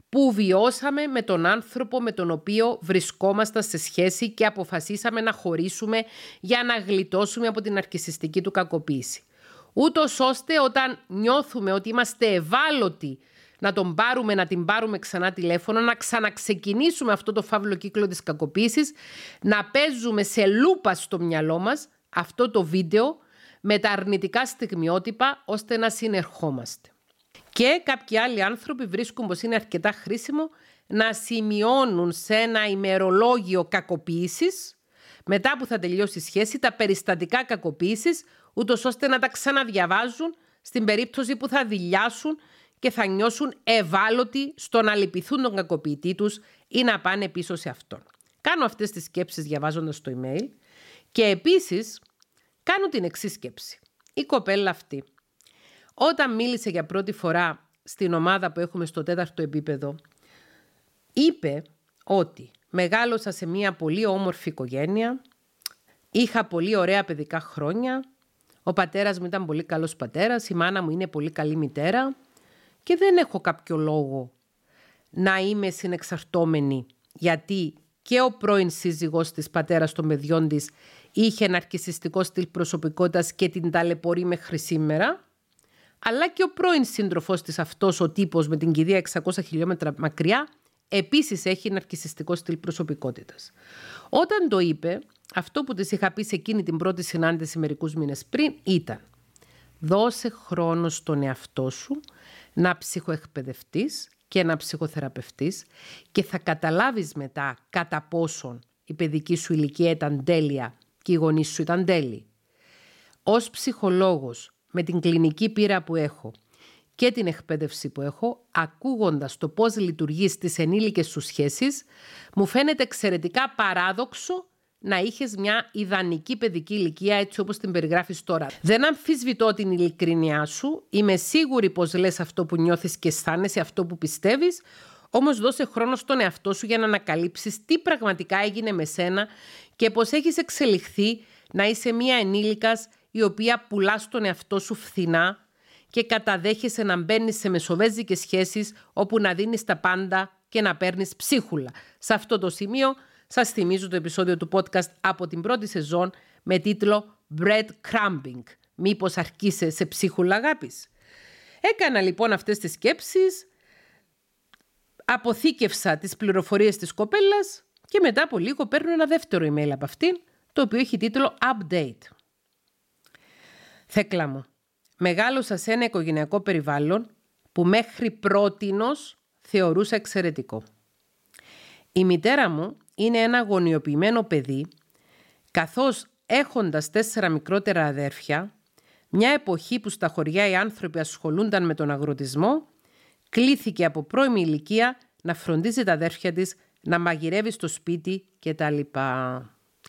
Speaker 1: που βιώσαμε με τον άνθρωπο με τον οποίο βρισκόμαστε σε σχέση και αποφασίσαμε να χωρίσουμε για να γλιτώσουμε από την αρκισιστική του κακοποίηση. Ούτως ώστε όταν νιώθουμε ότι είμαστε ευάλωτοι να τον πάρουμε, να την πάρουμε ξανά τηλέφωνο, να ξαναξεκινήσουμε αυτό το φαύλο κύκλο της κακοποίησης, να παίζουμε σε λούπα στο μυαλό μας αυτό το βίντεο με τα αρνητικά στιγμιότυπα ώστε να συνερχόμαστε. Και κάποιοι άλλοι άνθρωποι βρίσκουν πως είναι αρκετά χρήσιμο να σημειώνουν σε ένα ημερολόγιο κακοποίησης μετά που θα τελειώσει η σχέση τα περιστατικά κακοποίησης ούτως ώστε να τα ξαναδιαβάζουν στην περίπτωση που θα δηλιάσουν και θα νιώσουν ευάλωτοι στο να λυπηθούν τον κακοποιητή τους ή να πάνε πίσω σε αυτόν. Κάνω αυτές τις σκέψεις διαβάζοντας το email και επίσης κάνω την εξής σκέψη. Η κοπέλα αυτή όταν μίλησε για πρώτη φορά στην ομάδα που έχουμε στο τέταρτο επίπεδο είπε ότι μεγάλωσα σε μια πολύ όμορφη οικογένεια, είχα πολύ ωραία παιδικά χρόνια, ο πατέρας μου ήταν πολύ καλός πατέρας, η μάνα μου είναι πολύ καλή μητέρα και δεν έχω κάποιο λόγο να είμαι συνεξαρτώμενη γιατί και ο πρώην σύζυγός της πατέρας των παιδιών της είχε ένα αρκισιστικό στυλ προσωπικότητας και την ταλαιπωρεί μέχρι σήμερα αλλά και ο πρώην σύντροφός της αυτός ο τύπος με την κηδεία 600 χιλιόμετρα μακριά επίσης έχει ένα αρκισιστικό στυλ προσωπικότητας. Όταν το είπε, αυτό που της είχα πει σε εκείνη την πρώτη συνάντηση μερικούς μήνες πριν ήταν «Δώσε χρόνο στον εαυτό σου να ψυχοεκπαιδευτείς και να ψυχοθεραπευτείς και θα καταλάβεις μετά κατά πόσον η παιδική σου ηλικία ήταν τέλεια και οι γονείς σου ήταν τέλειοι. Ως ψυχολόγος, με την κλινική πείρα που έχω και την εκπαίδευση που έχω, ακούγοντας το πώς λειτουργείς στις ενήλικες σου σχέσεις, μου φαίνεται εξαιρετικά παράδοξο να είχες μια ιδανική παιδική ηλικία έτσι όπως την περιγράφεις τώρα. Δεν αμφισβητώ την ειλικρίνειά σου, είμαι σίγουρη πως λες αυτό που νιώθεις και αισθάνεσαι, αυτό που πιστεύεις, όμως δώσε χρόνο στον εαυτό σου για να ανακαλύψεις τι πραγματικά έγινε με σένα και πως έχεις εξελιχθεί να είσαι μια ενήλικας η οποία πουλάς τον εαυτό σου φθηνά και καταδέχεσαι να μπαίνεις σε μεσοβέζικες σχέσεις όπου να δίνεις τα πάντα και να παίρνεις ψίχουλα. Σε αυτό το σημείο σας θυμίζω το επεισόδιο του podcast από την πρώτη σεζόν με τίτλο Bread Crumbing. Μήπως αρκείσαι σε ψίχουλα αγάπης; Έκανα λοιπόν αυτές τις σκέψεις, αποθήκευσα τις πληροφορίες της κοπέλας και μετά από λίγο παίρνω ένα δεύτερο email από αυτήν, το οποίο έχει τίτλο Update. Θέκλα μου, μεγάλωσα σε ένα οικογενειακό περιβάλλον που μέχρι πρότινος θεωρούσα εξαιρετικό. Η μητέρα μου είναι ένα γονιοποιημένο παιδί, καθώς έχοντας τέσσερα μικρότερα αδέρφια, μια εποχή που στα χωριά οι άνθρωποι ασχολούνταν με τον αγροτισμό, κλήθηκε από πρώιμη ηλικία να φροντίζει τα αδέρφια της, να μαγειρεύει στο σπίτι κτλ.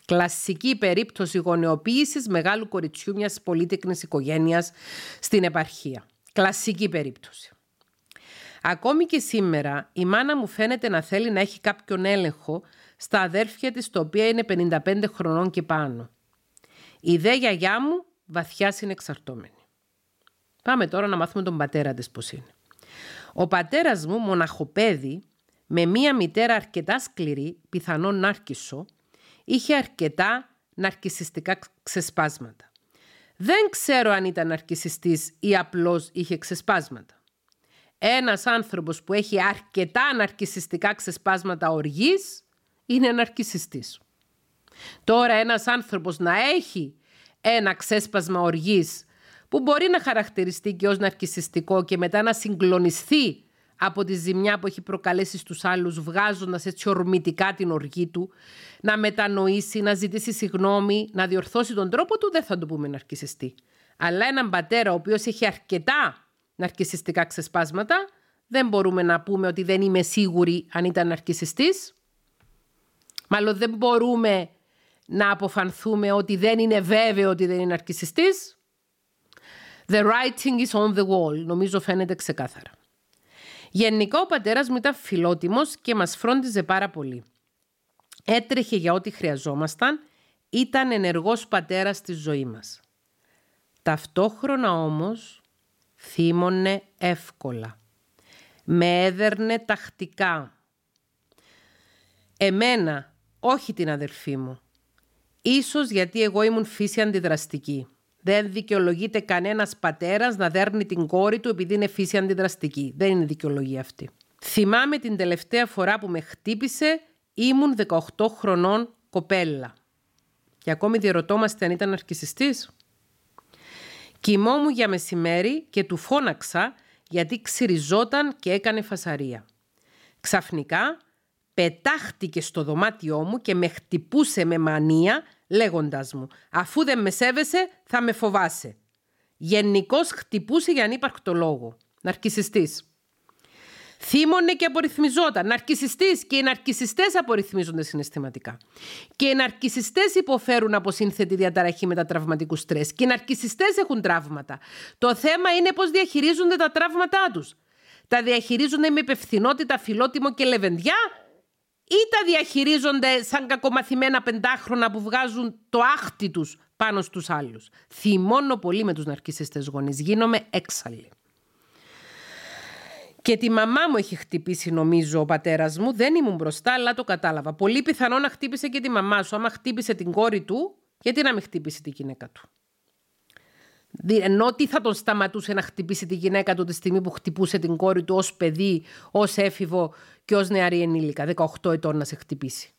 Speaker 1: Κλασική περίπτωση γονεοποίησης μεγάλου κοριτσιού μιας πολύτεκνης οικογένειας στην επαρχία. Κλασική περίπτωση. Ακόμη και σήμερα η μάνα μου φαίνεται να θέλει να έχει κάποιον έλεγχο στα αδέρφια της, τα οποία είναι 55 χρονών και πάνω. Η δε γιαγιά μου βαθιά συνεξαρτώμενη. Πάμε τώρα να μάθουμε τον πατέρα της πώς είναι. Ο πατέρας μου, μοναχοπέδι, με μία μητέρα αρκετά σκληρή, πιθανόν νάρκισο, είχε αρκετά ναρκισιστικά ξεσπάσματα. Δεν ξέρω αν ήταν ναρκισιστής ή απλώς είχε ξεσπάσματα. Ένας άνθρωπος που έχει αρκετά ναρκισιστικά ξεσπάσματα οργής είναι ναρκισιστής. Τώρα ένας άνθρωπος να έχει ένα ξέσπασμα οργής που μπορεί να χαρακτηριστεί και ως ναρκισιστικό και μετά να συγκλονιστεί από τη ζημιά που έχει προκαλέσει στους άλλους βγάζοντας έτσι ορμητικά την οργή του, να μετανοήσει, να ζητήσει συγγνώμη, να διορθώσει τον τρόπο του, δεν θα το πούμε ναρκισιστή. Αλλά έναν πατέρα ο οποίος έχει αρκετά ναρκισιστικά ξεσπάσματα, δεν μπορούμε να πούμε ότι δεν είμαι σίγουρη αν ήταν ναρκισιστής. Μάλλον δεν μπορούμε να αποφανθούμε ότι δεν είναι βέβαιο ότι δεν είναι ναρκισιστής. The writing is on the wall. Νομίζω φαίνεται ξεκάθαρα. Γενικά ο πατέρας μου ήταν φιλότιμος και μας φρόντιζε πάρα πολύ. Έτρεχε για ό,τι χρειαζόμασταν, ήταν ενεργός πατέρας στη ζωή μας. Ταυτόχρονα όμως θύμωνε εύκολα. Με έδερνε τακτικά. Εμένα, όχι την αδερφή μου. Ίσως γιατί εγώ ήμουν φύση αντιδραστική. Δεν δικαιολογείται κανένας πατέρας να δέρνει την κόρη του επειδή είναι φύση αντιδραστική. Δεν είναι δικαιολογία αυτή. Θυμάμαι την τελευταία φορά που με χτύπησε, ήμουν 18 χρονών κοπέλα. Και ακόμη διερωτόμαστε αν ήταν αρκισιστής. Κοιμόμουν για μεσημέρι και του φώναξα γιατί ξυριζόταν και έκανε φασαρία. Ξαφνικά πετάχτηκε στο δωμάτιό μου και με χτυπούσε με μανία λέγοντας μου «Αφού δεν με σέβεσαι θα με φοβάσαι». Γενικώς χτυπούσε για ανύπαρκτο λόγο. Ναρκισιστής. Θύμωνε και απορριθμιζόταν. Ναρκισιστής και οι ναρκισιστές απορριθμίζονται συναισθηματικά. Και οι ναρκισιστές υποφέρουν από σύνθετη διαταραχή με τα τραυματικού στρες. Και οι ναρκισιστές έχουν τραύματα. Το θέμα είναι πώς διαχειρίζονται τα τραύματά τους. Τα διαχειρίζονται με υπευθυνότητα, φιλότιμο και λεβεντιά ή τα διαχειρίζονται σαν κακομαθημένα πεντάχρονα που βγάζουν το άχτι τους πάνω στους άλλους. Θυμώνω πολύ με τους ναρκισιστές γονείς. Γίνομαι έξαλλη. Και τη μαμά μου έχει χτυπήσει, νομίζω, ο πατέρας μου. Δεν ήμουν μπροστά, αλλά το κατάλαβα. Πολύ πιθανό να χτύπησε και τη μαμά σου. Άμα χτύπησε την κόρη του, γιατί να μην χτύπησε τη γυναίκα του; Ενώ τι θα τον σταματούσε να χτυπήσει τη γυναίκα του τη στιγμή που χτυπούσε την κόρη του ως παιδί, ως έφηβο και ως νεαρή ενήλικα, 18 ετών να σε χτυπήσει.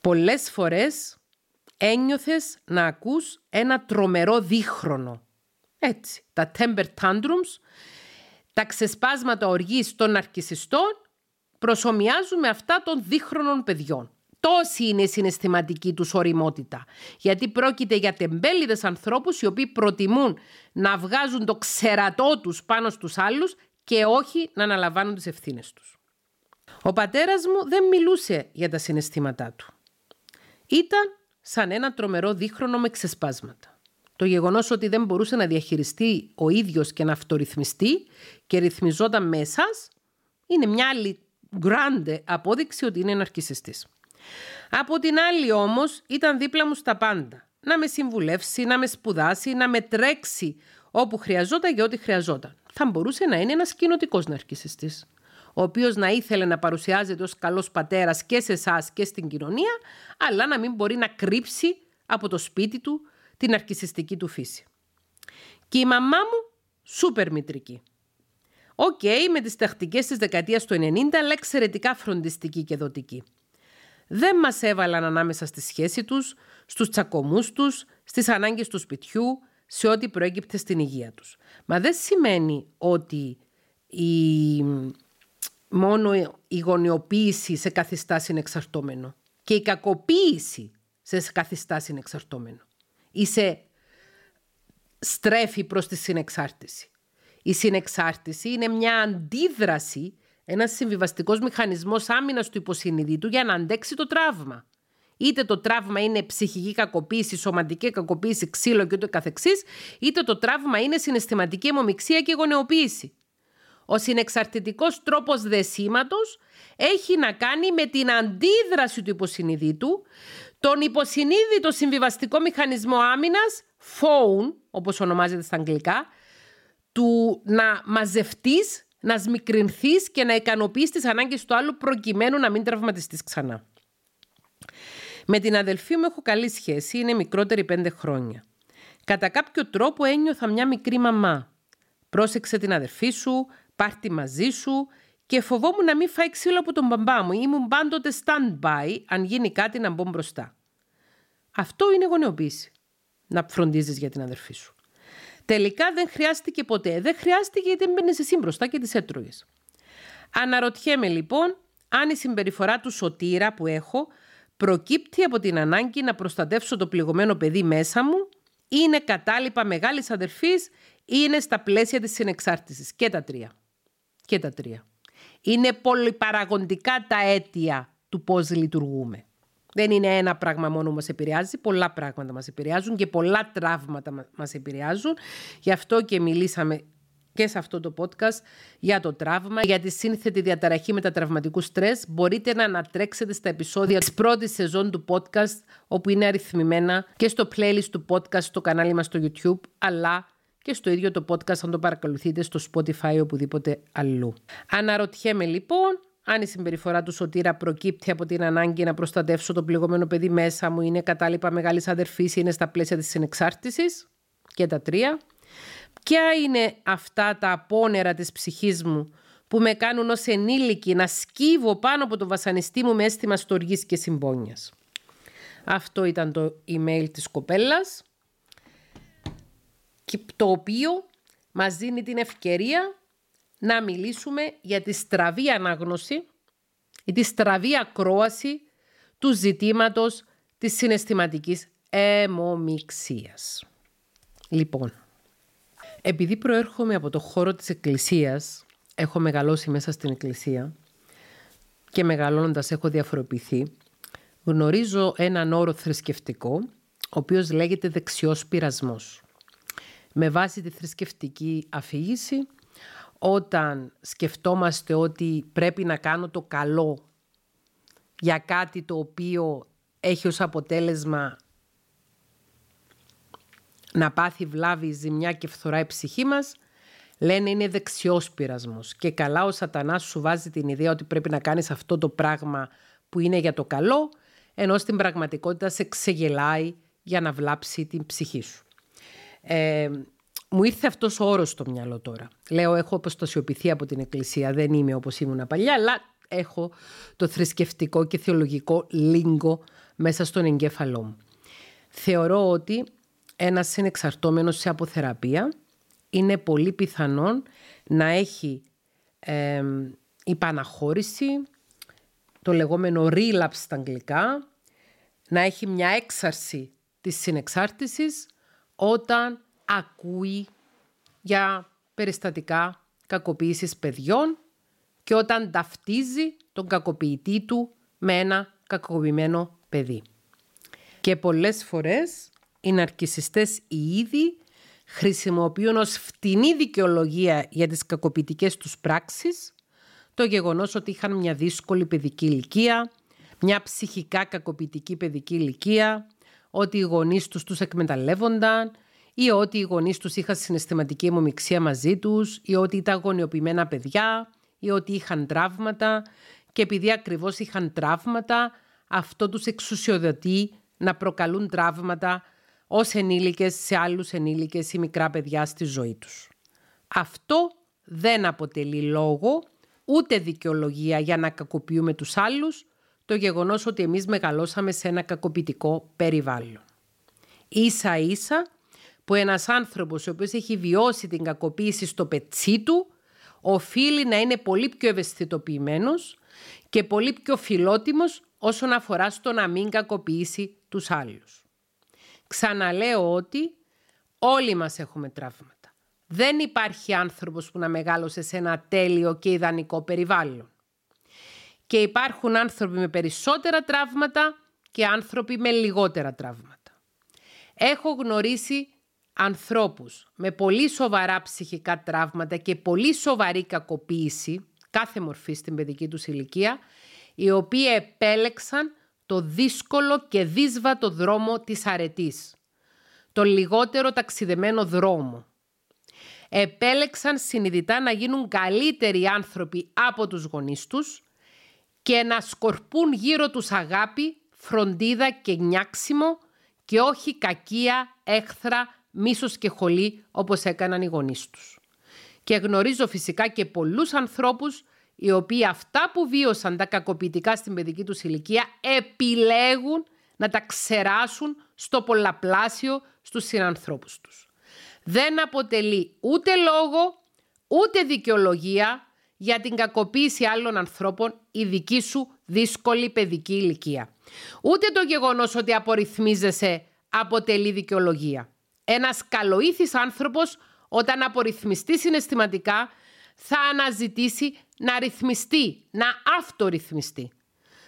Speaker 1: Πολλές φορές ένιωθες να ακούς ένα τρομερό δίχρονο. Έτσι, τα temper tantrums, τα ξεσπάσματα οργής των αρκισιστών προσωμιάζουν με αυτά των δίχρονων παιδιών. Τόση είναι η συναισθηματική τους οριμότητα. Γιατί πρόκειται για τεμπέληδες ανθρώπους οι οποίοι προτιμούν να βγάζουν το ξερατό τους πάνω στους άλλους και όχι να αναλαμβάνουν τις ευθύνες τους. Ο πατέρας μου δεν μιλούσε για τα συναισθήματά του. Ήταν σαν ένα τρομερό δίχρονο με ξεσπάσματα. Το γεγονός ότι δεν μπορούσε να διαχειριστεί ο ίδιος και να αυτορυθμιστεί και ρυθμιζόταν μέσα είναι μια άλλη γκράντε απόδειξη ότι είναι ναρκισιστής. Από την άλλη όμως ήταν δίπλα μου στα πάντα. Να με συμβουλεύσει, να με σπουδάσει, να με τρέξει όπου χρειαζόταν και ό,τι χρειαζόταν. Θα μπορούσε να είναι ένας κοινοτικός ναρκισιστής ο οποίος να ήθελε να παρουσιάζεται ως καλός πατέρας και σε εσάς και στην κοινωνία, αλλά να μην μπορεί να κρύψει από το σπίτι του τη ναρκισσιστική του φύση. Και η μαμά μου, σούπερ μητρική. Οκ, με τις τακτικές της δεκαετίας του 90, αλλά εξαιρετικά φροντιστική και δοτική. Δεν μας έβαλαν ανάμεσα στη σχέση τους, στους τσακωμούς τους, στις ανάγκες του σπιτιού, σε ό,τι προέκυπτε στην υγεία τους. Μα δεν σημαίνει ότι η μόνο η γονιοποίηση σε καθιστάς συνεξαρτώμενο και η κακοποίηση σε καθιστάς συνεξαρτώμενο ή σε στρέφει προς τη συνεξάρτηση. Η συνεξάρτηση είναι μια αντίδραση, ένας συμβιβαστικός μηχανισμός άμυνας του υποσυνειδήτου για να αντέξει το τραύμα. Είτε το τραύμα είναι ψυχική κακοποίηση, σωματική κακοποίηση, ξύλο και ούτω καθεξής, είτε το τραύμα είναι συναισθηματική αιμομηξία και γονεοποίηση. Ο συνεξαρτητικός τρόπος δεσίματος έχει να κάνει με την αντίδραση του υποσυνειδήτου, τον υποσυνείδητο συμβιβαστικό μηχανισμό άμυνας, phone, όπως ονομάζεται στα αγγλικά, του να μαζευτείς, να σμικρινθείς και να ικανοποιείς τις ανάγκες του άλλου προκειμένου να μην τραυματιστείς ξανά. Με την αδελφή μου έχω καλή σχέση, είναι μικρότερη πέντε χρόνια. Κατά κάποιο τρόπο ένιωθα μια μικρή μαμά. Πρόσεξε την αδελφή σου, πάρτι μαζί σου και φοβόμουν να μην φάει ξύλο από τον μπαμπά μου. Ήμουν πάντοτε stand-by αν γίνει κάτι να μπω μπροστά. Αυτό είναι γονεοποίηση. Να φροντίζεις για την αδερφή σου. Τελικά δεν χρειάστηκε ποτέ. Δεν χρειάστηκε γιατί μπαίνεις εσύ μπροστά και τις έτρωγες. Αναρωτιέμαι λοιπόν αν η συμπεριφορά του σωτήρα που έχω προκύπτει από την ανάγκη να προστατεύσω το πληγωμένο παιδί μέσα μου ή είναι κατάλοιπα μεγάλης αδερφής ή είναι στα πλαίσια της συνεξάρτησης. Και τα τρία και τα τρία. Είναι πολυπαραγοντικά τα αίτια του πώς λειτουργούμε. Δεν είναι ένα πράγμα μόνο που μας επηρεάζει, πολλά πράγματα μας επηρεάζουν και πολλά τραύματα μας επηρεάζουν. Γι' αυτό και μιλήσαμε και σε αυτό το podcast για το τραύμα, για τη σύνθετη διαταραχή μετατραυματικού στρες. Μπορείτε να ανατρέξετε στα επεισόδια της πρώτης σεζόν του podcast, όπου είναι αριθμημένα και στο playlist του podcast στο κανάλι μας στο YouTube, αλλά και στο ίδιο το podcast αν το παρακολουθείτε στο Spotify ή οπουδήποτε αλλού. Αναρωτιέμαι λοιπόν αν η συμπεριφορά του σωτήρα προκύπτει από την ανάγκη να προστατεύσω το πληγωμένο παιδί μέσα μου, είναι κατάλοιπα μεγάλης αδερφής, είναι στα πλαίσια της συνεξάρτησης. Και τα τρία. Ποια είναι αυτά τα απόνερα της ψυχής μου που με κάνουν ως ενήλικη να σκύβω πάνω από το βασανιστή μου με αίσθημα στοργής και συμπόνιας; Αυτό ήταν το email της κοπέλας και το οποίο μας δίνει την ευκαιρία να μιλήσουμε για τη στραβή ανάγνωση ή τη στραβή ακρόαση του ζητήματος της συναισθηματικής αιμομιξίας. Λοιπόν, επειδή προέρχομαι από το χώρο της εκκλησίας, έχω μεγαλώσει μέσα στην εκκλησία και μεγαλώνοντας έχω διαφοροποιηθεί, γνωρίζω έναν όρο θρησκευτικό, ο οποίος λέγεται δεξιός πειρασμός με βάση τη θρησκευτική αφήγηση όταν σκεφτόμαστε ότι πρέπει να κάνω το καλό για κάτι το οποίο έχει ως αποτέλεσμα να πάθει βλάβη, ζημιά και φθορά η ψυχή μας, λένε είναι δεξιός πειρασμός. Και καλά ο σατανάς σου βάζει την ιδέα ότι πρέπει να κάνεις αυτό το πράγμα που είναι για το καλό, ενώ στην πραγματικότητα σε ξεγελάει για να βλάψει την ψυχή σου. Ε, μου ήρθε αυτός ο όρος στο μυαλό τώρα. Λέω, έχω αποστασιοποιηθεί από την Εκκλησία, δεν είμαι όπως ήμουν παλιά, αλλά έχω το θρησκευτικό και θεολογικό λίγκο μέσα στον εγκέφαλό μου. Θεωρώ ότι ένας συνεξαρτώμενος σε αποθεραπεία είναι πολύ πιθανόν να έχει ε, υπαναχώρηση το λεγόμενο relapse στα αγγλικά, να έχει μια έξαρση της συνεξάρτησης όταν ακούει για περιστατικά κακοποίησης παιδιών και όταν ταυτίζει τον κακοποιητή του με ένα κακοποιημένο παιδί. Και πολλές φορές οι ναρκισιστές οι ίδιοι χρησιμοποιούν ως φτηνή δικαιολογία για τις κακοποιητικές τους πράξεις το γεγονός ότι είχαν μια δύσκολη παιδική ηλικία, μια ψυχικά κακοποιητική παιδική ηλικία, ότι οι γονείς τους τους εκμεταλλεύονταν ή ότι οι γονείς τους είχαν συναισθηματική αιμομιξία μαζί τους ή ότι ήταν γονιοποιημένα παιδιά ή ότι είχαν τραύματα και επειδή ακριβώς είχαν τραύματα αυτό τους εξουσιοδοτεί να προκαλούν τραύματα ως ενήλικες σε άλλους ενήλικες ή μικρά παιδιά στη ζωή τους. Αυτό δεν αποτελεί λόγο ούτε δικαιολογία για να κακοποιούμε τους άλλους το γεγονός ότι εμείς μεγαλώσαμε σε ένα κακοποιητικό περιβάλλον. Ίσα ίσα που ένας άνθρωπος ο οποίος έχει βιώσει την κακοποίηση στο πετσί του οφείλει να είναι πολύ πιο ευαισθητοποιημένος και πολύ πιο φιλότιμος όσον αφορά στο να μην κακοποιήσει τους άλλους. Ξαναλέω ότι όλοι μας έχουμε τραύματα. Δεν υπάρχει άνθρωπος που να μεγάλωσε σε ένα τέλειο και ιδανικό περιβάλλον. Και υπάρχουν άνθρωποι με περισσότερα τραύματα και άνθρωποι με λιγότερα τραύματα. Έχω γνωρίσει ανθρώπους με πολύ σοβαρά ψυχικά τραύματα και πολύ σοβαρή κακοποίηση, κάθε μορφή στην παιδική τους ηλικία, οι οποίοι επέλεξαν το δύσκολο και δύσβατο δρόμο της αρετής. Το λιγότερο ταξιδεμένο δρόμο. Επέλεξαν συνειδητά να γίνουν καλύτεροι άνθρωποι από τους γονείς τους και να σκορπούν γύρω τους αγάπη, φροντίδα και νιάξιμο και όχι κακία, έχθρα, μίσος και χολή όπως έκαναν οι γονείς τους. Και γνωρίζω φυσικά και πολλούς ανθρώπους οι οποίοι αυτά που βίωσαν τα κακοποιητικά στην παιδική τους ηλικία επιλέγουν να τα ξεράσουν στο πολλαπλάσιο στους συνανθρώπους τους. Δεν αποτελεί ούτε λόγο, ούτε δικαιολογία για την κακοποίηση άλλων ανθρώπων η δική σου δύσκολη παιδική ηλικία. Ούτε το γεγονός ότι απορριθμίζεσαι αποτελεί δικαιολογία. Ένας καλοήθης άνθρωπος όταν απορριθμιστεί συναισθηματικά θα αναζητήσει να ρυθμιστεί, να αυτορυθμιστεί.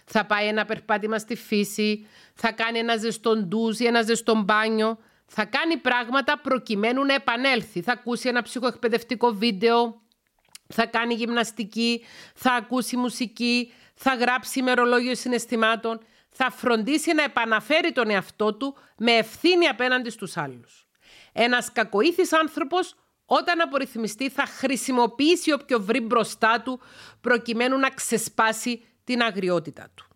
Speaker 1: Θα πάει ένα περπάτημα στη φύση, θα κάνει ένα ζεστό ντουζ ή ένα ζεστό μπάνιο, θα κάνει πράγματα προκειμένου να επανέλθει. Θα ακούσει ένα ψυχοεκπαιδευτικό βίντεο, θα κάνει γυμναστική, θα ακούσει μουσική, θα γράψει ημερολόγιο συναισθημάτων, θα φροντίσει να επαναφέρει τον εαυτό του με ευθύνη απέναντι στους άλλους. Ένας κακοήθης άνθρωπος όταν απορριθμιστεί θα χρησιμοποιήσει όποιο βρει μπροστά του προκειμένου να ξεσπάσει την αγριότητα του.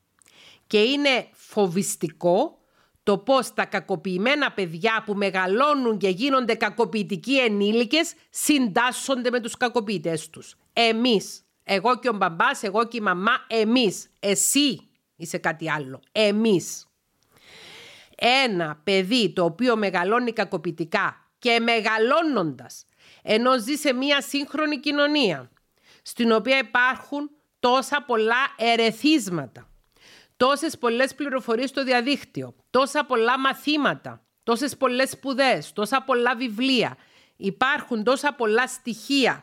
Speaker 1: Και είναι φοβιστικό το πώς τα κακοποιημένα παιδιά που μεγαλώνουν και γίνονται κακοποιητικοί ενήλικες συντάσσονται με τους κακοποιητές τους. Εμείς, εγώ και ο μπαμπάς, εγώ και η μαμά, εμείς, εσύ είσαι κάτι άλλο, εμείς. Ένα παιδί το οποίο μεγαλώνει κακοποιητικά και μεγαλώνοντας ενώ ζει σε μια σύγχρονη κοινωνία στην οποία υπάρχουν τόσα πολλά ερεθίσματα, τόσες πολλές πληροφορίες στο διαδίκτυο, τόσα πολλά μαθήματα, τόσες πολλές σπουδές, τόσα πολλά βιβλία. Υπάρχουν τόσα πολλά στοιχεία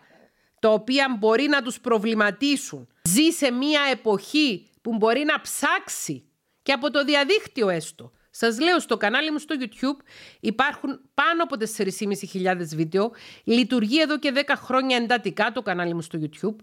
Speaker 1: τα οποία μπορεί να τους προβληματίσουν. Ζει σε μια εποχή που μπορεί να ψάξει και από το διαδίκτυο έστω Σας λέω στο κανάλι μου στο YouTube υπάρχουν πάνω από 4.500 βίντεο. Λειτουργεί εδώ και 10 χρόνια εντατικά το κανάλι μου στο YouTube.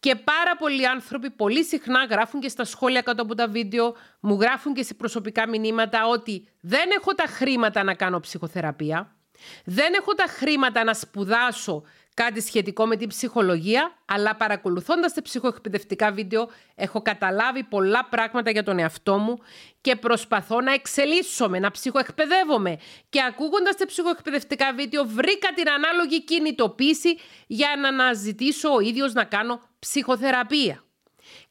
Speaker 1: Και πάρα πολλοί άνθρωποι πολύ συχνά γράφουν και στα σχόλια κάτω από τα βίντεο, μου γράφουν και σε προσωπικά μηνύματα ότι δεν έχω τα χρήματα να κάνω ψυχοθεραπεία, δεν έχω τα χρήματα να σπουδάσω κάτι σχετικό με την ψυχολογία, αλλά παρακολουθώντας τα ψυχοεκπαιδευτικά βίντεο έχω καταλάβει πολλά πράγματα για τον εαυτό μου και προσπαθώ να εξελίσσομαι, να ψυχοεκπαιδεύομαι και ακούγοντας τα ψυχοεκπαιδευτικά βίντεο βρήκα την ανάλογη κινητοποίηση για να αναζητήσω ο ίδιος να κάνω ψυχοθεραπεία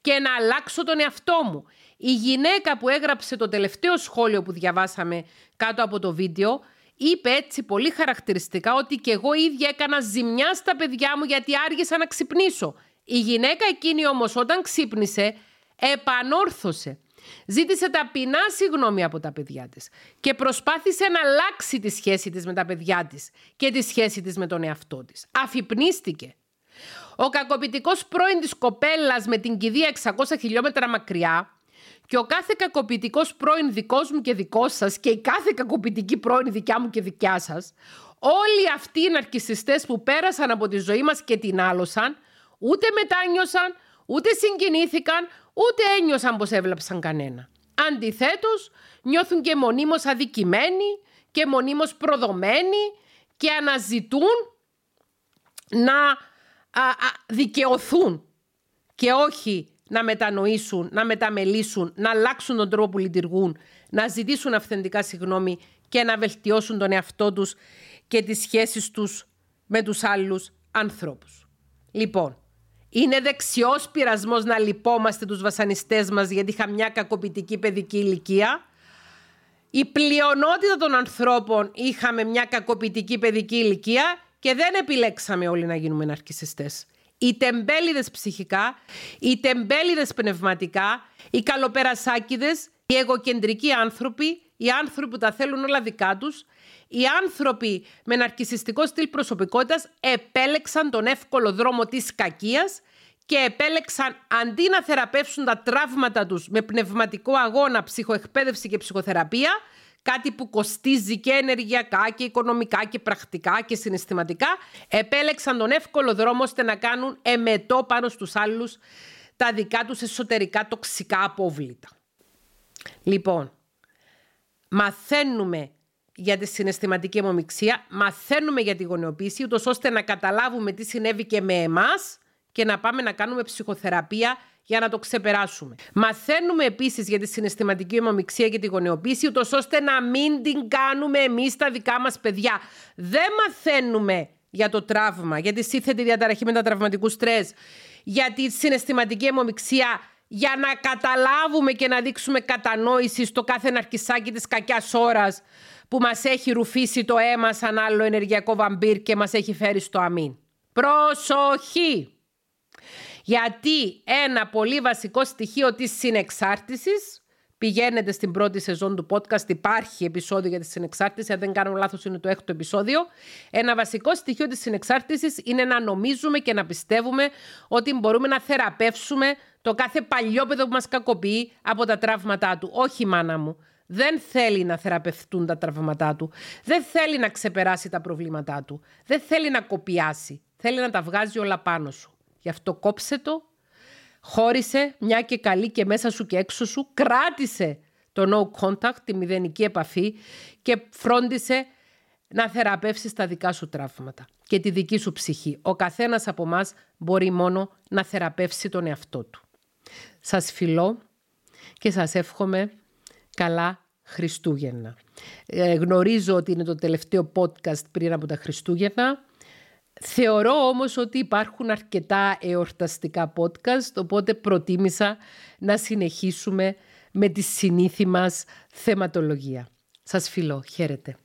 Speaker 1: και να αλλάξω τον εαυτό μου. Η γυναίκα που έγραψε το τελευταίο σχόλιο που διαβάσαμε κάτω από το βίντεο είπε έτσι πολύ χαρακτηριστικά ότι και εγώ ίδια έκανα ζημιά στα παιδιά μου γιατί άργησα να ξυπνήσω. Η γυναίκα εκείνη όμως όταν ξύπνησε επανόρθωσε. Ζήτησε ταπεινά συγγνώμη από τα παιδιά της και προσπάθησε να αλλάξει τη σχέση της με τα παιδιά της και τη σχέση της με τον εαυτό της. Αφυπνίστηκε. Ο κακοποιητικός πρώην της κοπέλας με την κηδεία 600 χιλιόμετρα μακριά και ο κάθε κακοποιητικός πρώην δικός μου και δικός σας και η κάθε κακοποιητική πρώην δικιά μου και δικιά σας, όλοι αυτοί οι ναρκιστές που πέρασαν από τη ζωή μας και την άλωσαν, ούτε μετάνιωσαν, ούτε συγκινήθηκαν, ούτε ένιωσαν πως έβλαψαν κανένα. Αντιθέτως, νιώθουν και μονίμως αδικημένοι και μονίμως προδομένοι και αναζητούν να α, δικαιωθούν και όχι να μετανοήσουν, να μεταμελήσουν, να αλλάξουν τον τρόπο που λειτουργούν, να ζητήσουν αυθεντικά συγγνώμη και να βελτιώσουν τον εαυτό τους και τις σχέσεις τους με τους άλλους ανθρώπους. Λοιπόν, είναι δεξιός πειρασμός να λυπόμαστε τους βασανιστές μας γιατί είχα μια κακοποιητική παιδική ηλικία. Η πλειονότητα των ανθρώπων είχαμε μια κακοποιητική παιδική ηλικία και δεν επιλέξαμε όλοι να γίνουμε ναρκισιστές. Οι τεμπέληδες ψυχικά, οι τεμπέληδες πνευματικά, οι καλοπερασάκιδες, οι εγωκεντρικοί άνθρωποι, οι άνθρωποι που τα θέλουν όλα δικά τους, οι άνθρωποι με ναρκισιστικό στυλ προσωπικότητας επέλεξαν τον εύκολο δρόμο της κακίας και επέλεξαν αντί να θεραπεύσουν τα τραύματα τους με πνευματικό αγώνα, ψυχοεκπαίδευση και ψυχοθεραπεία, κάτι που κοστίζει και ενεργειακά και οικονομικά και πρακτικά και συναισθηματικά, επέλεξαν τον εύκολο δρόμο ώστε να κάνουν εμετό πάνω στους άλλους τα δικά τους εσωτερικά τοξικά απόβλητα. Λοιπόν, μαθαίνουμε για τη συναισθηματική αιμομηξία, μαθαίνουμε για τη γονεοποίηση, ούτως ώστε να καταλάβουμε τι συνέβη και με εμάς και να πάμε να κάνουμε ψυχοθεραπεία για να το ξεπεράσουμε. Μαθαίνουμε επίσης για τη συναισθηματική αιμομηξία και τη γονεοποίηση, ούτως ώστε να μην την κάνουμε εμείς τα δικά μας παιδιά. Δεν μαθαίνουμε για το τραύμα, για τη σύνθετη διαταραχή μετατραυματικού στρες, για τη συναισθηματική αιμομηξία, για να καταλάβουμε και να δείξουμε κατανόηση στο κάθε ναρκισάκι της κακιάς ώρας που μας έχει ρουφήσει το αίμα σαν άλλο ενεργειακό βαμπύρ και μας έχει φέρει στο αμήν. Προσοχή! Γιατί ένα πολύ βασικό στοιχείο της συνεξάρτησης Πηγαίνετε στην πρώτη σεζόν του podcast, υπάρχει επεισόδιο για τη συνεξάρτηση, αν δεν κάνω λάθος είναι το έκτο επεισόδιο. Ένα βασικό στοιχείο της συνεξάρτησης είναι να νομίζουμε και να πιστεύουμε ότι μπορούμε να θεραπεύσουμε το κάθε παλιόπαιδο που μας κακοποιεί από τα τραύματά του. Όχι μάνα μου, δεν θέλει να θεραπευτούν τα τραύματά του, δεν θέλει να ξεπεράσει τα προβλήματά του, δεν θέλει να κοπιάσει, θέλει να τα βγάζει όλα πάνω σου. Γι' αυτό κόψε το, χώρισε μια και καλή και μέσα σου και έξω σου, κράτησε το no contact, τη μηδενική επαφή και φρόντισε να θεραπεύσεις τα δικά σου τραύματα και τη δική σου ψυχή. Ο καθένας από μας μπορεί μόνο να θεραπεύσει τον εαυτό του. Σας φιλώ και σας εύχομαι καλά Χριστούγεννα. Ε, γνωρίζω ότι είναι το τελευταίο podcast πριν από τα Χριστούγεννα. Θεωρώ όμως ότι υπάρχουν αρκετά εορταστικά podcast, οπότε προτίμησα να συνεχίσουμε με τη συνήθι μας θεματολογία. Σας φιλώ. Χαίρετε.